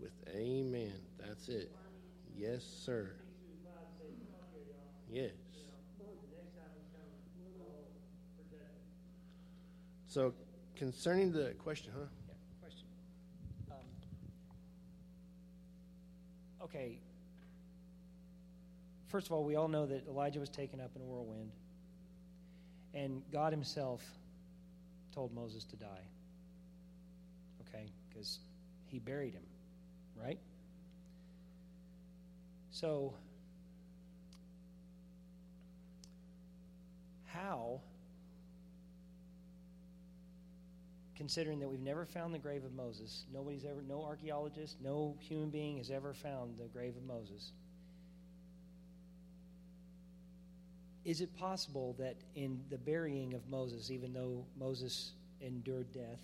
With amen. That's it. Yes, sir. Yes. So, concerning the question, huh? Yeah, question. Um, okay. First of all, we all know that Elijah was taken up in a whirlwind, and God Himself told Moses to die. Okay, because He buried him, right? So, how considering that we've never found the grave of Moses. Nobody's ever, no archaeologist, no human being has ever found the grave of Moses. Is it possible that in the burying of Moses, even though Moses endured death,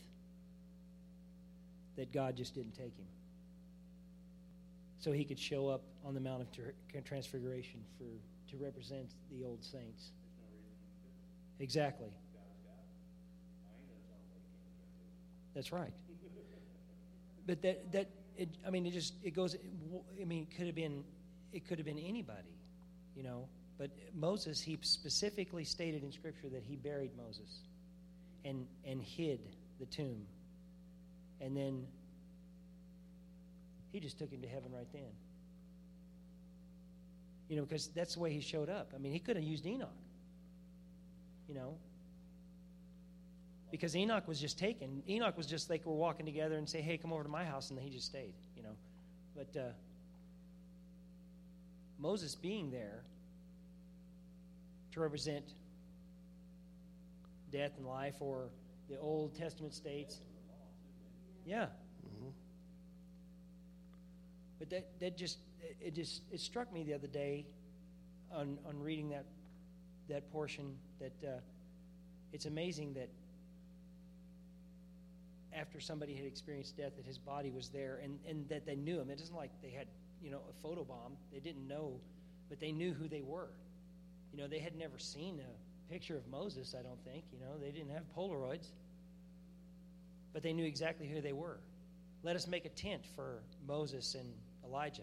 that God just didn't take him? So he could show up on the Mount of Transfiguration for to represent the old saints. Exactly. That's right. But that that it, I mean, it just it goes. I mean, it could have been it could have been anybody, you know. But Moses, he specifically stated in Scripture that he buried Moses, and and hid the tomb, and then he just took him to heaven right then. You know, because that's the way he showed up. I mean, he could have used Enoch. You know, because Enoch was just taken. Enoch was just like we're walking together and say, "Hey, come over to my house," and then he just stayed. You know, but uh, Moses being there to represent death and life, or the Old Testament states, yeah. But that that just it just it struck me the other day on on reading that that portion that uh, it's amazing that after somebody had experienced death that his body was there and, and that they knew him. It isn't like they had, you know, a photo bomb. They didn't know, but they knew who they were. You know, they had never seen a picture of Moses, I don't think. You know, they didn't have Polaroids. But they knew exactly who they were. Let us make a tent for Moses and Elijah.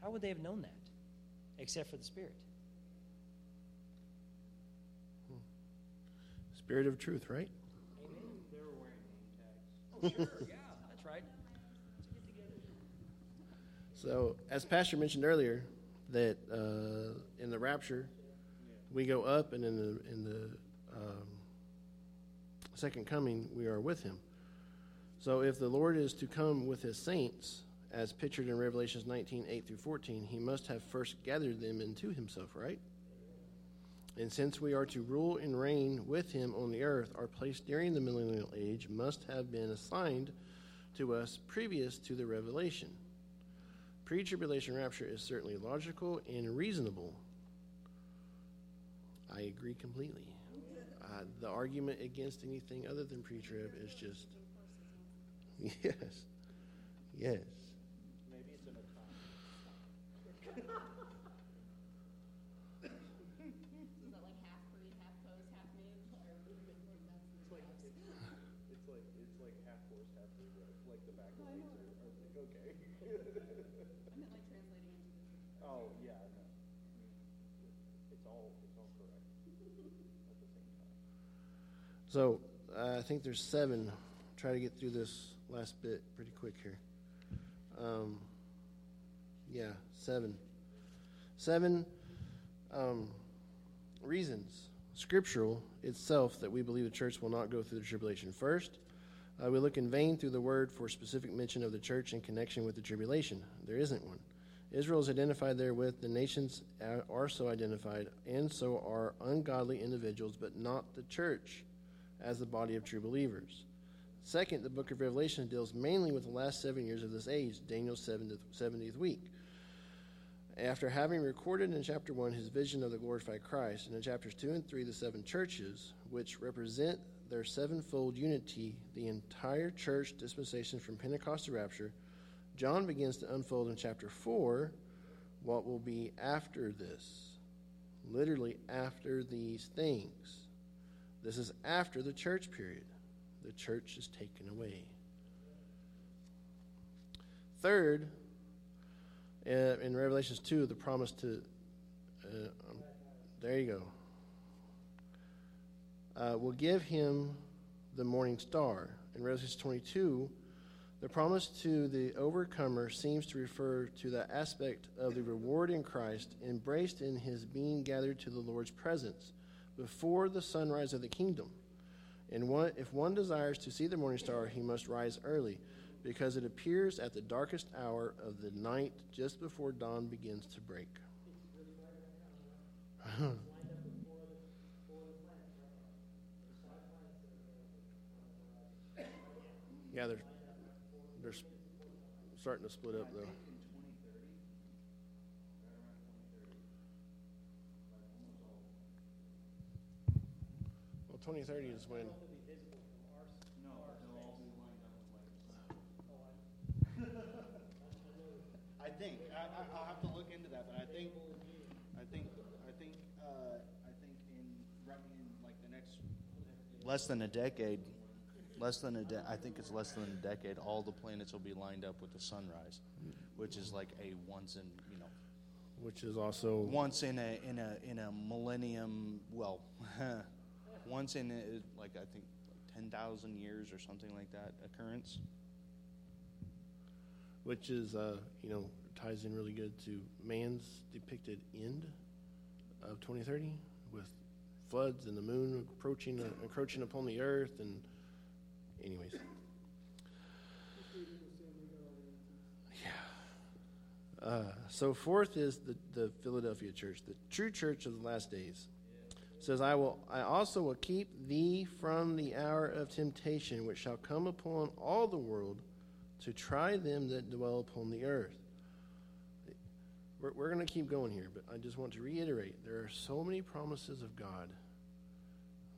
How would they have known that? Except for the Spirit. Spirit of truth, right? They were wearing name tags. [laughs] Oh, sure. yeah, that's right. So, as Pastor mentioned earlier, that uh, in the rapture, we go up, and in the in the um, second coming, we are with Him. So, if the Lord is to come with His saints, as pictured in Revelations 19, 8 through 14, He must have first gathered them into Himself, right? And since we are to rule and reign with Him on the earth, our place during the millennial age must have been assigned to us previous to the revelation. Pre tribulation rapture is certainly logical and reasonable. I agree completely. uh, the argument against anything other than pre-trib is just [laughs] yes, yes. Maybe it's an Is that like half breed, half pose, half nude? Or that's the It's like it's like half horse, half like the back legs are, are okay. I meant like translating into the. Oh yeah, no. It's all it's all correct at the same time. So uh, I think there's seven. Try to get through this last bit pretty quick here. Um, yeah, seven. Seven um, reasons, scriptural itself, that we believe the church will not go through the tribulation. First, uh, we look in vain through the word for specific mention of the church in connection with the tribulation. There isn't one. Israel is identified therewith. The nations are- so identified, and so are ungodly individuals, but not the church as the body of true believers. Second, the book of Revelation deals mainly with the last seven years of this age, Daniel's 70th, 70th week. After having recorded in chapter 1 his vision of the glorified Christ, and in chapters 2 and 3 the seven churches, which represent their sevenfold unity, the entire church dispensation from Pentecost to rapture, John begins to unfold in chapter 4 what will be after this. Literally, after these things. This is after the church period. The church is taken away. Third, uh, in Revelations 2, the promise to. Uh, um, there you go. Uh, will give him the morning star. In Revelations 22, the promise to the overcomer seems to refer to the aspect of the reward in Christ embraced in his being gathered to the Lord's presence before the sunrise of the kingdom. And one, if one desires to see the morning star, he must rise early, because it appears at the darkest hour of the night just before dawn begins to break. [laughs] yeah, they're, they're starting to split up, though. Well, 2030 is when. I think I, I, I'll have to look into that, but I think I think I think uh, I think in in like the next less than a decade, less than a de- I think it's less than a decade. All the planets will be lined up with the sunrise, which is like a once in you know Which is also once in a in a in a millennium. Well, [laughs] once in a, like I think like ten thousand years or something like that occurrence. which is uh, you know ties in really good to man's depicted end of 2030 with floods and the moon approaching uh, encroaching upon the earth and anyways. Yeah. Uh, so fourth is the, the philadelphia church the true church of the last days. Says i will i also will keep thee from the hour of temptation which shall come upon all the world to try them that dwell upon the earth. We're, we're going to keep going here, but I just want to reiterate there are so many promises of God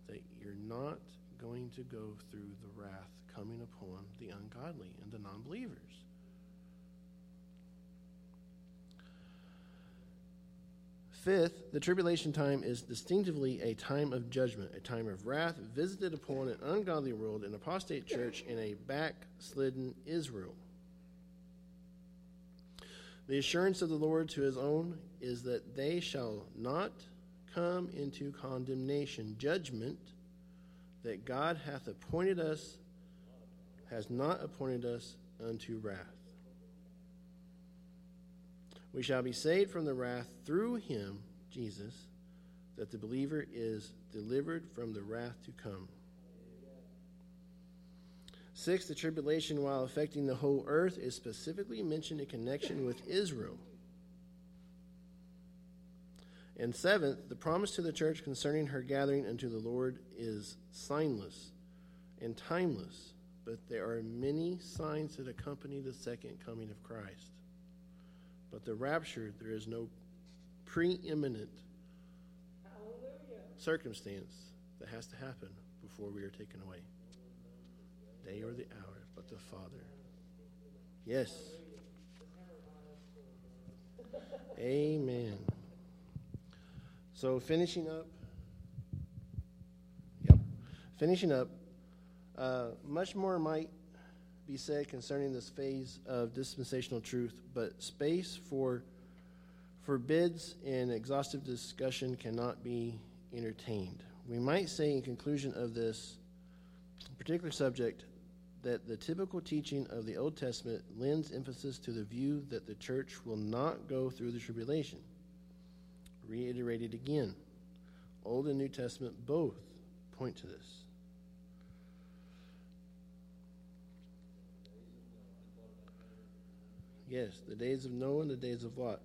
that you're not going to go through the wrath coming upon the ungodly and the non believers. Fifth, the tribulation time is distinctively a time of judgment, a time of wrath visited upon an ungodly world, an apostate church, and a backslidden Israel. The assurance of the Lord to his own is that they shall not come into condemnation, judgment that God hath appointed us, has not appointed us unto wrath. We shall be saved from the wrath through him, Jesus, that the believer is delivered from the wrath to come. Six, the tribulation, while affecting the whole earth, is specifically mentioned in connection with Israel. And seventh, the promise to the church concerning her gathering unto the Lord is signless and timeless, but there are many signs that accompany the second coming of Christ. But the rapture, there is no preeminent circumstance that has to happen before we are taken away. Day or the hour, but the Father. Yes. Amen. So finishing up. Yep. Finishing up. Uh, much more might be said concerning this phase of dispensational truth, but space for forbids and exhaustive discussion cannot be entertained. We might say, in conclusion of this particular subject, that the typical teaching of the Old Testament lends emphasis to the view that the church will not go through the tribulation. Reiterated again, Old and New Testament both point to this. Yes, the days of Noah and the days of Lot.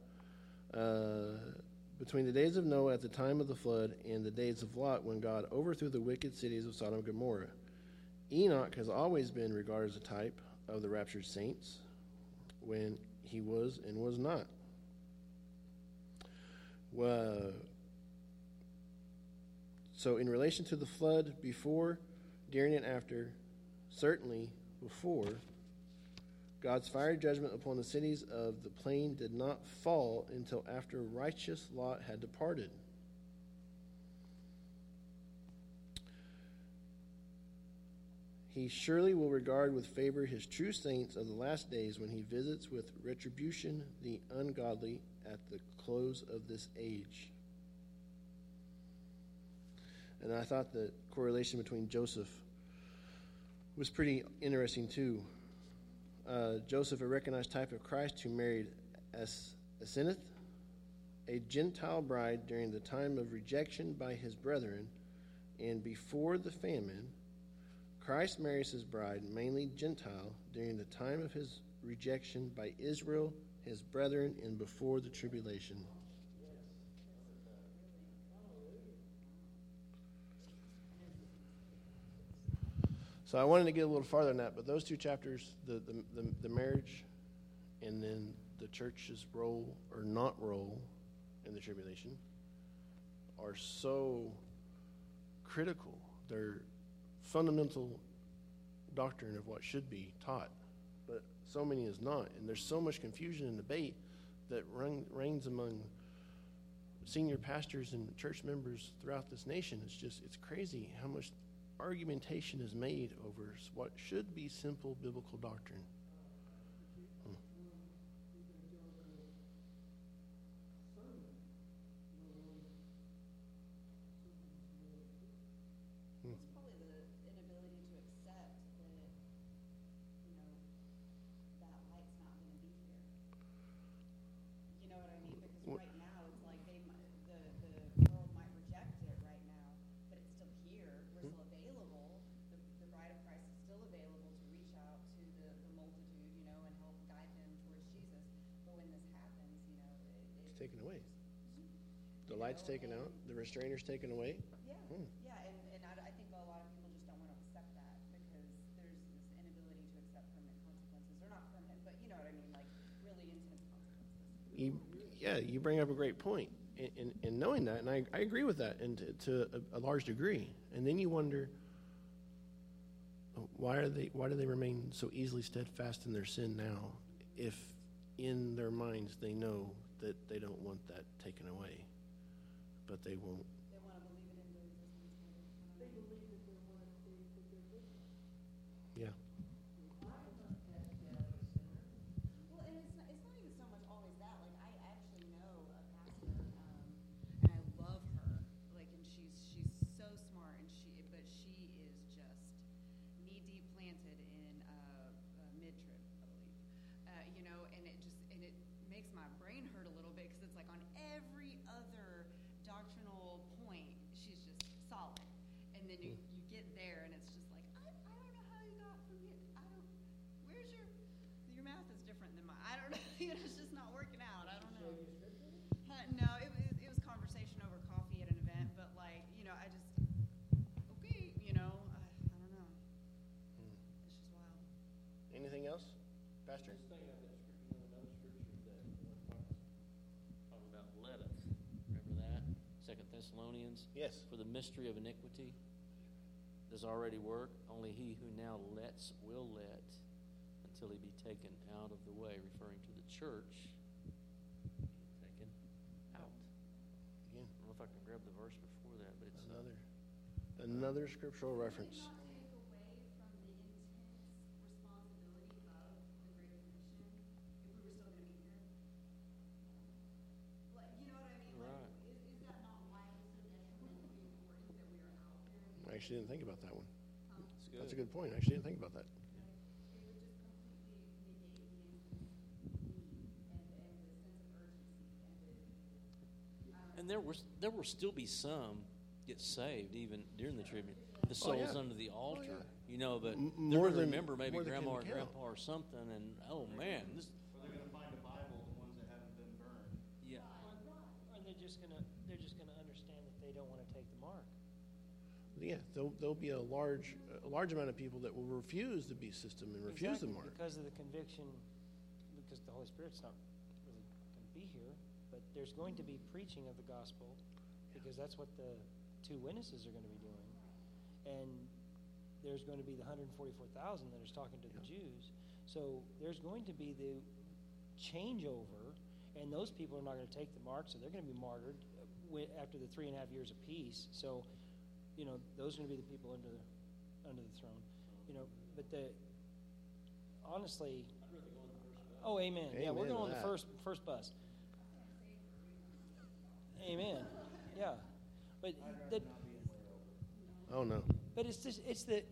Uh, between the days of Noah at the time of the flood and the days of Lot when God overthrew the wicked cities of Sodom and Gomorrah. Enoch has always been regarded as a type of the raptured saints when he was and was not. Well, so, in relation to the flood, before, during, and after, certainly before, God's fire judgment upon the cities of the plain did not fall until after righteous Lot had departed. He surely will regard with favor his true saints of the last days when he visits with retribution the ungodly at the close of this age. And I thought the correlation between Joseph was pretty interesting too. Uh, Joseph, a recognized type of Christ who married As- Aseneth, a Gentile bride during the time of rejection by his brethren and before the famine. Christ marries his bride, mainly Gentile, during the time of his rejection by Israel, his brethren, and before the tribulation. So I wanted to get a little farther than that, but those two chapters, the, the, the, the marriage and then the church's role or not role in the tribulation, are so critical. They're fundamental doctrine of what should be taught, but so many is not. And there's so much confusion and debate that reign, reigns among senior pastors and church members throughout this nation. It's just, it's crazy how much argumentation is made over what should be simple biblical doctrine. Hmm. It's probably the inability to accept that, you know, that light's not gonna be here. You know what I mean? Because Wh- right now, it's like they, mi- the, the world might reject it right now, but it's still here, we're still available. The, the bride of Christ is still available to reach out to the, the multitude, you know, and help guide them towards Jesus. But when this happens, you know, it. It's it- taken away. Light's taken out, the restrainer's taken away. Yeah, Hmm. yeah, and, and I, I think a lot of people just don't want to accept that because there's this inability to accept permanent consequences. They're not permanent, but you know what I mean, like really intense consequences. You, yeah, you bring up a great point in, in, in knowing that, and I, I agree with that and to, to a, a large degree. And then you wonder, why are they? Why do they remain so easily steadfast in their sin now, if in their minds they know that they don't want that taken away, but they won't. They want to believe it into existence. maybe. I don't know. Yeah. Well, and it's it's not even so much always that. Like I actually know a pastor, um, and I love her. Like, and she's she's so smart, and she but she is just knee deep planted in uh, uh, mid trib, I believe. Uh, you know, and it just and it makes my brain hurt a little bit because it's like on every other doctrinal point, she's just solid, and then you hmm. you get there, and it's just like I, I don't know how you got from here. I don't. Where's your your math is different than mine. I don't [laughs] know. You know, it's just not working out. I don't know. Huh, no, it was it was conversation over coffee at an event, but like you know, I just okay, you know, I, I don't know. It's just wild. Anything else, Pastor? Just thinking of that scripture, you know, another scripture that one talks, talking about let us. Remember that? Second Thessalonians. Yes. For the mystery of iniquity. does already work. Only he who now lets will let until he be taken out of the way, referring to the church taken out. Again, I don't know if I can grab the verse before that, but it's uh, another another scriptural reference. Not take away from the intense responsibility of the Great Commission if we were still going to be here. Like, you know what I mean? Like, Right. is, is that not why it's so detrimentally important that we are out there? I actually didn't think about that one. it's good. That's a good point. I actually didn't think about that. It would just completely negate the need and, and the sense of urgency and the, I don't know. And there was there will still be some get saved even during the tribute. The Oh, souls yeah. under the altar, oh, you know, but more than- remember maybe more grandma or can count. grandpa or something, and oh man, this Or they're going to find a Bible, the ones that haven't been burned. yeah. Or they're just gonna they're just gonna understand that they don't want to take the mark. Yeah, there'll, there'll be a large a large amount of people that will refuse the beast system and refuse Exactly, the mark. because of the conviction, because the Holy Spirit's not really going to be here. But there's going to be preaching of the gospel, because that's what the two witnesses are going to be doing, and there's going to be the 144,000 that is talking to the Jews. So there's going to be the changeover, and those people are not going to take the mark, so they're going to be martyred uh, after the three and a half years of peace. So, you know, those are going to be the people under the under the throne. You know, but the honestly, oh, amen. yeah, we're going on the first first bus. Amen. Yeah, but the, Oh no. but it's just it's the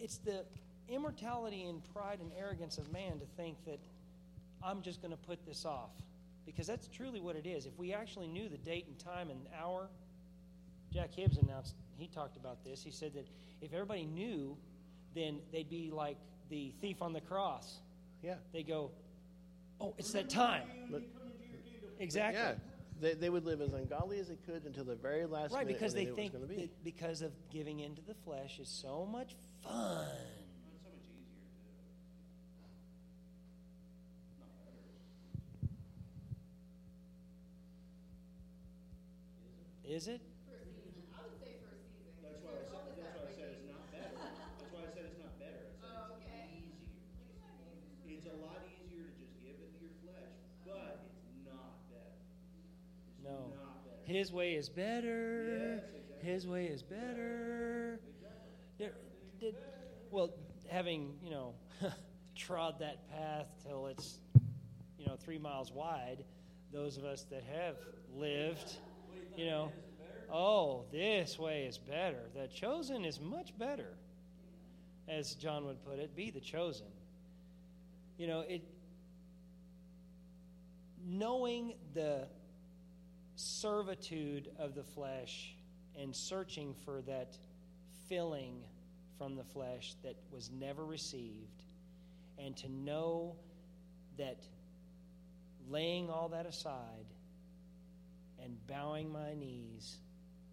it's the immortality and pride and arrogance of man to think that I'm just going to put this off because that's truly what it is. If we actually knew the date and time and hour, Jack Hibbs announced he talked about this. He said that if everybody knew, then they'd be like the thief on the cross. Yeah. They go, "Oh, it's that time." But, Exactly. yeah. They, they would live as ungodly as they could until the very last Right, minute because when they think it was going to be. that because of giving into the flesh is so much fun. So much easier to. Is it? His way is better. His way is better. Did- well, having, you know, [laughs] trod that path till it's, you know, three miles wide, those of us that have lived, you know, oh, this way is better. The chosen is much better, as John would put it. Be the chosen. You know, it. Knowing the servitude of the flesh and searching for that filling from the flesh that was never received, and to know that laying all that aside and bowing my knees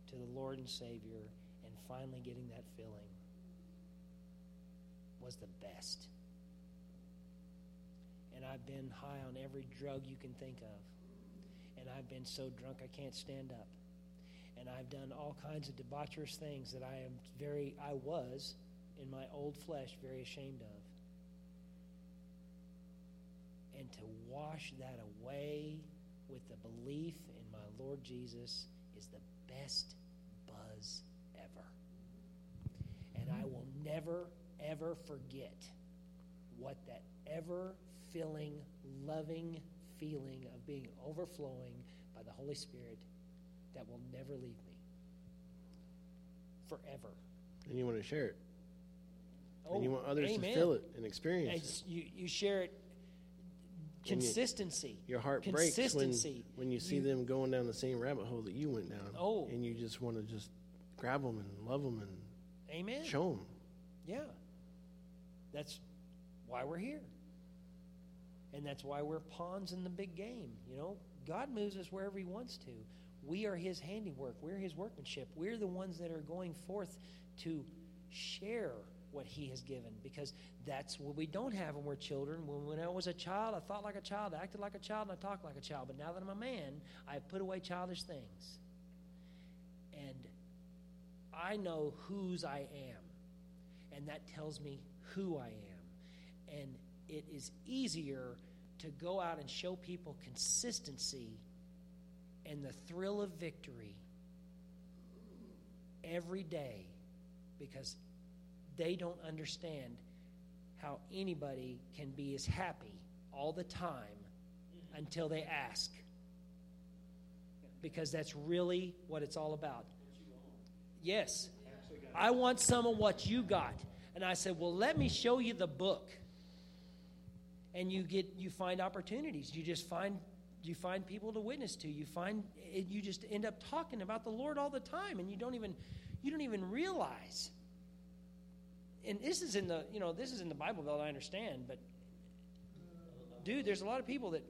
to the Lord and Savior and finally getting that filling was the best. And I've been high on every drug you can think of and I've been so drunk I can't stand up. And I've done all kinds of debaucherous things that I am very, I was in my old flesh very ashamed of. And to wash that away with the belief in my Lord Jesus is the best buzz ever. And I will never, ever forget what that ever filling, loving feeling of being overflowing by the Holy Spirit that will never leave me forever. and you want to share it. Oh, and you oh, want others amen. to feel it and experience It's, it. you, you share it. And you- Consistency. Your heart breaks when, Consistency. when you see You- them going down the same rabbit hole that you went down. Oh. And you just want to just grab them and love them and Amen. show them. Yeah. That's why we're here. And that's why we're pawns in the big game. You know, God moves us wherever He wants to. We are His handiwork, we're His workmanship. We're the ones that are going forth to share what He has given because that's what we don't have when we're children. When, when I was a child, I thought like a child, I acted like a child, and I talked like a child. But now that I'm a man, I've put away childish things. And I know whose I am, and that tells me who I am. And it is easier to go out and show people consistency and the thrill of victory every day because they don't understand how anybody can be as happy all the time until they ask. Because that's really what it's all about. Yes. I want some of what you got. And I said, Well, let me show you the book. And you get you find opportunities. You just find you find people to witness to. You find you just end up talking about the Lord all the time and you don't even you don't even realize. And this is in the, you know, this is in the Bible Belt, I understand, but dude, there's a lot of people that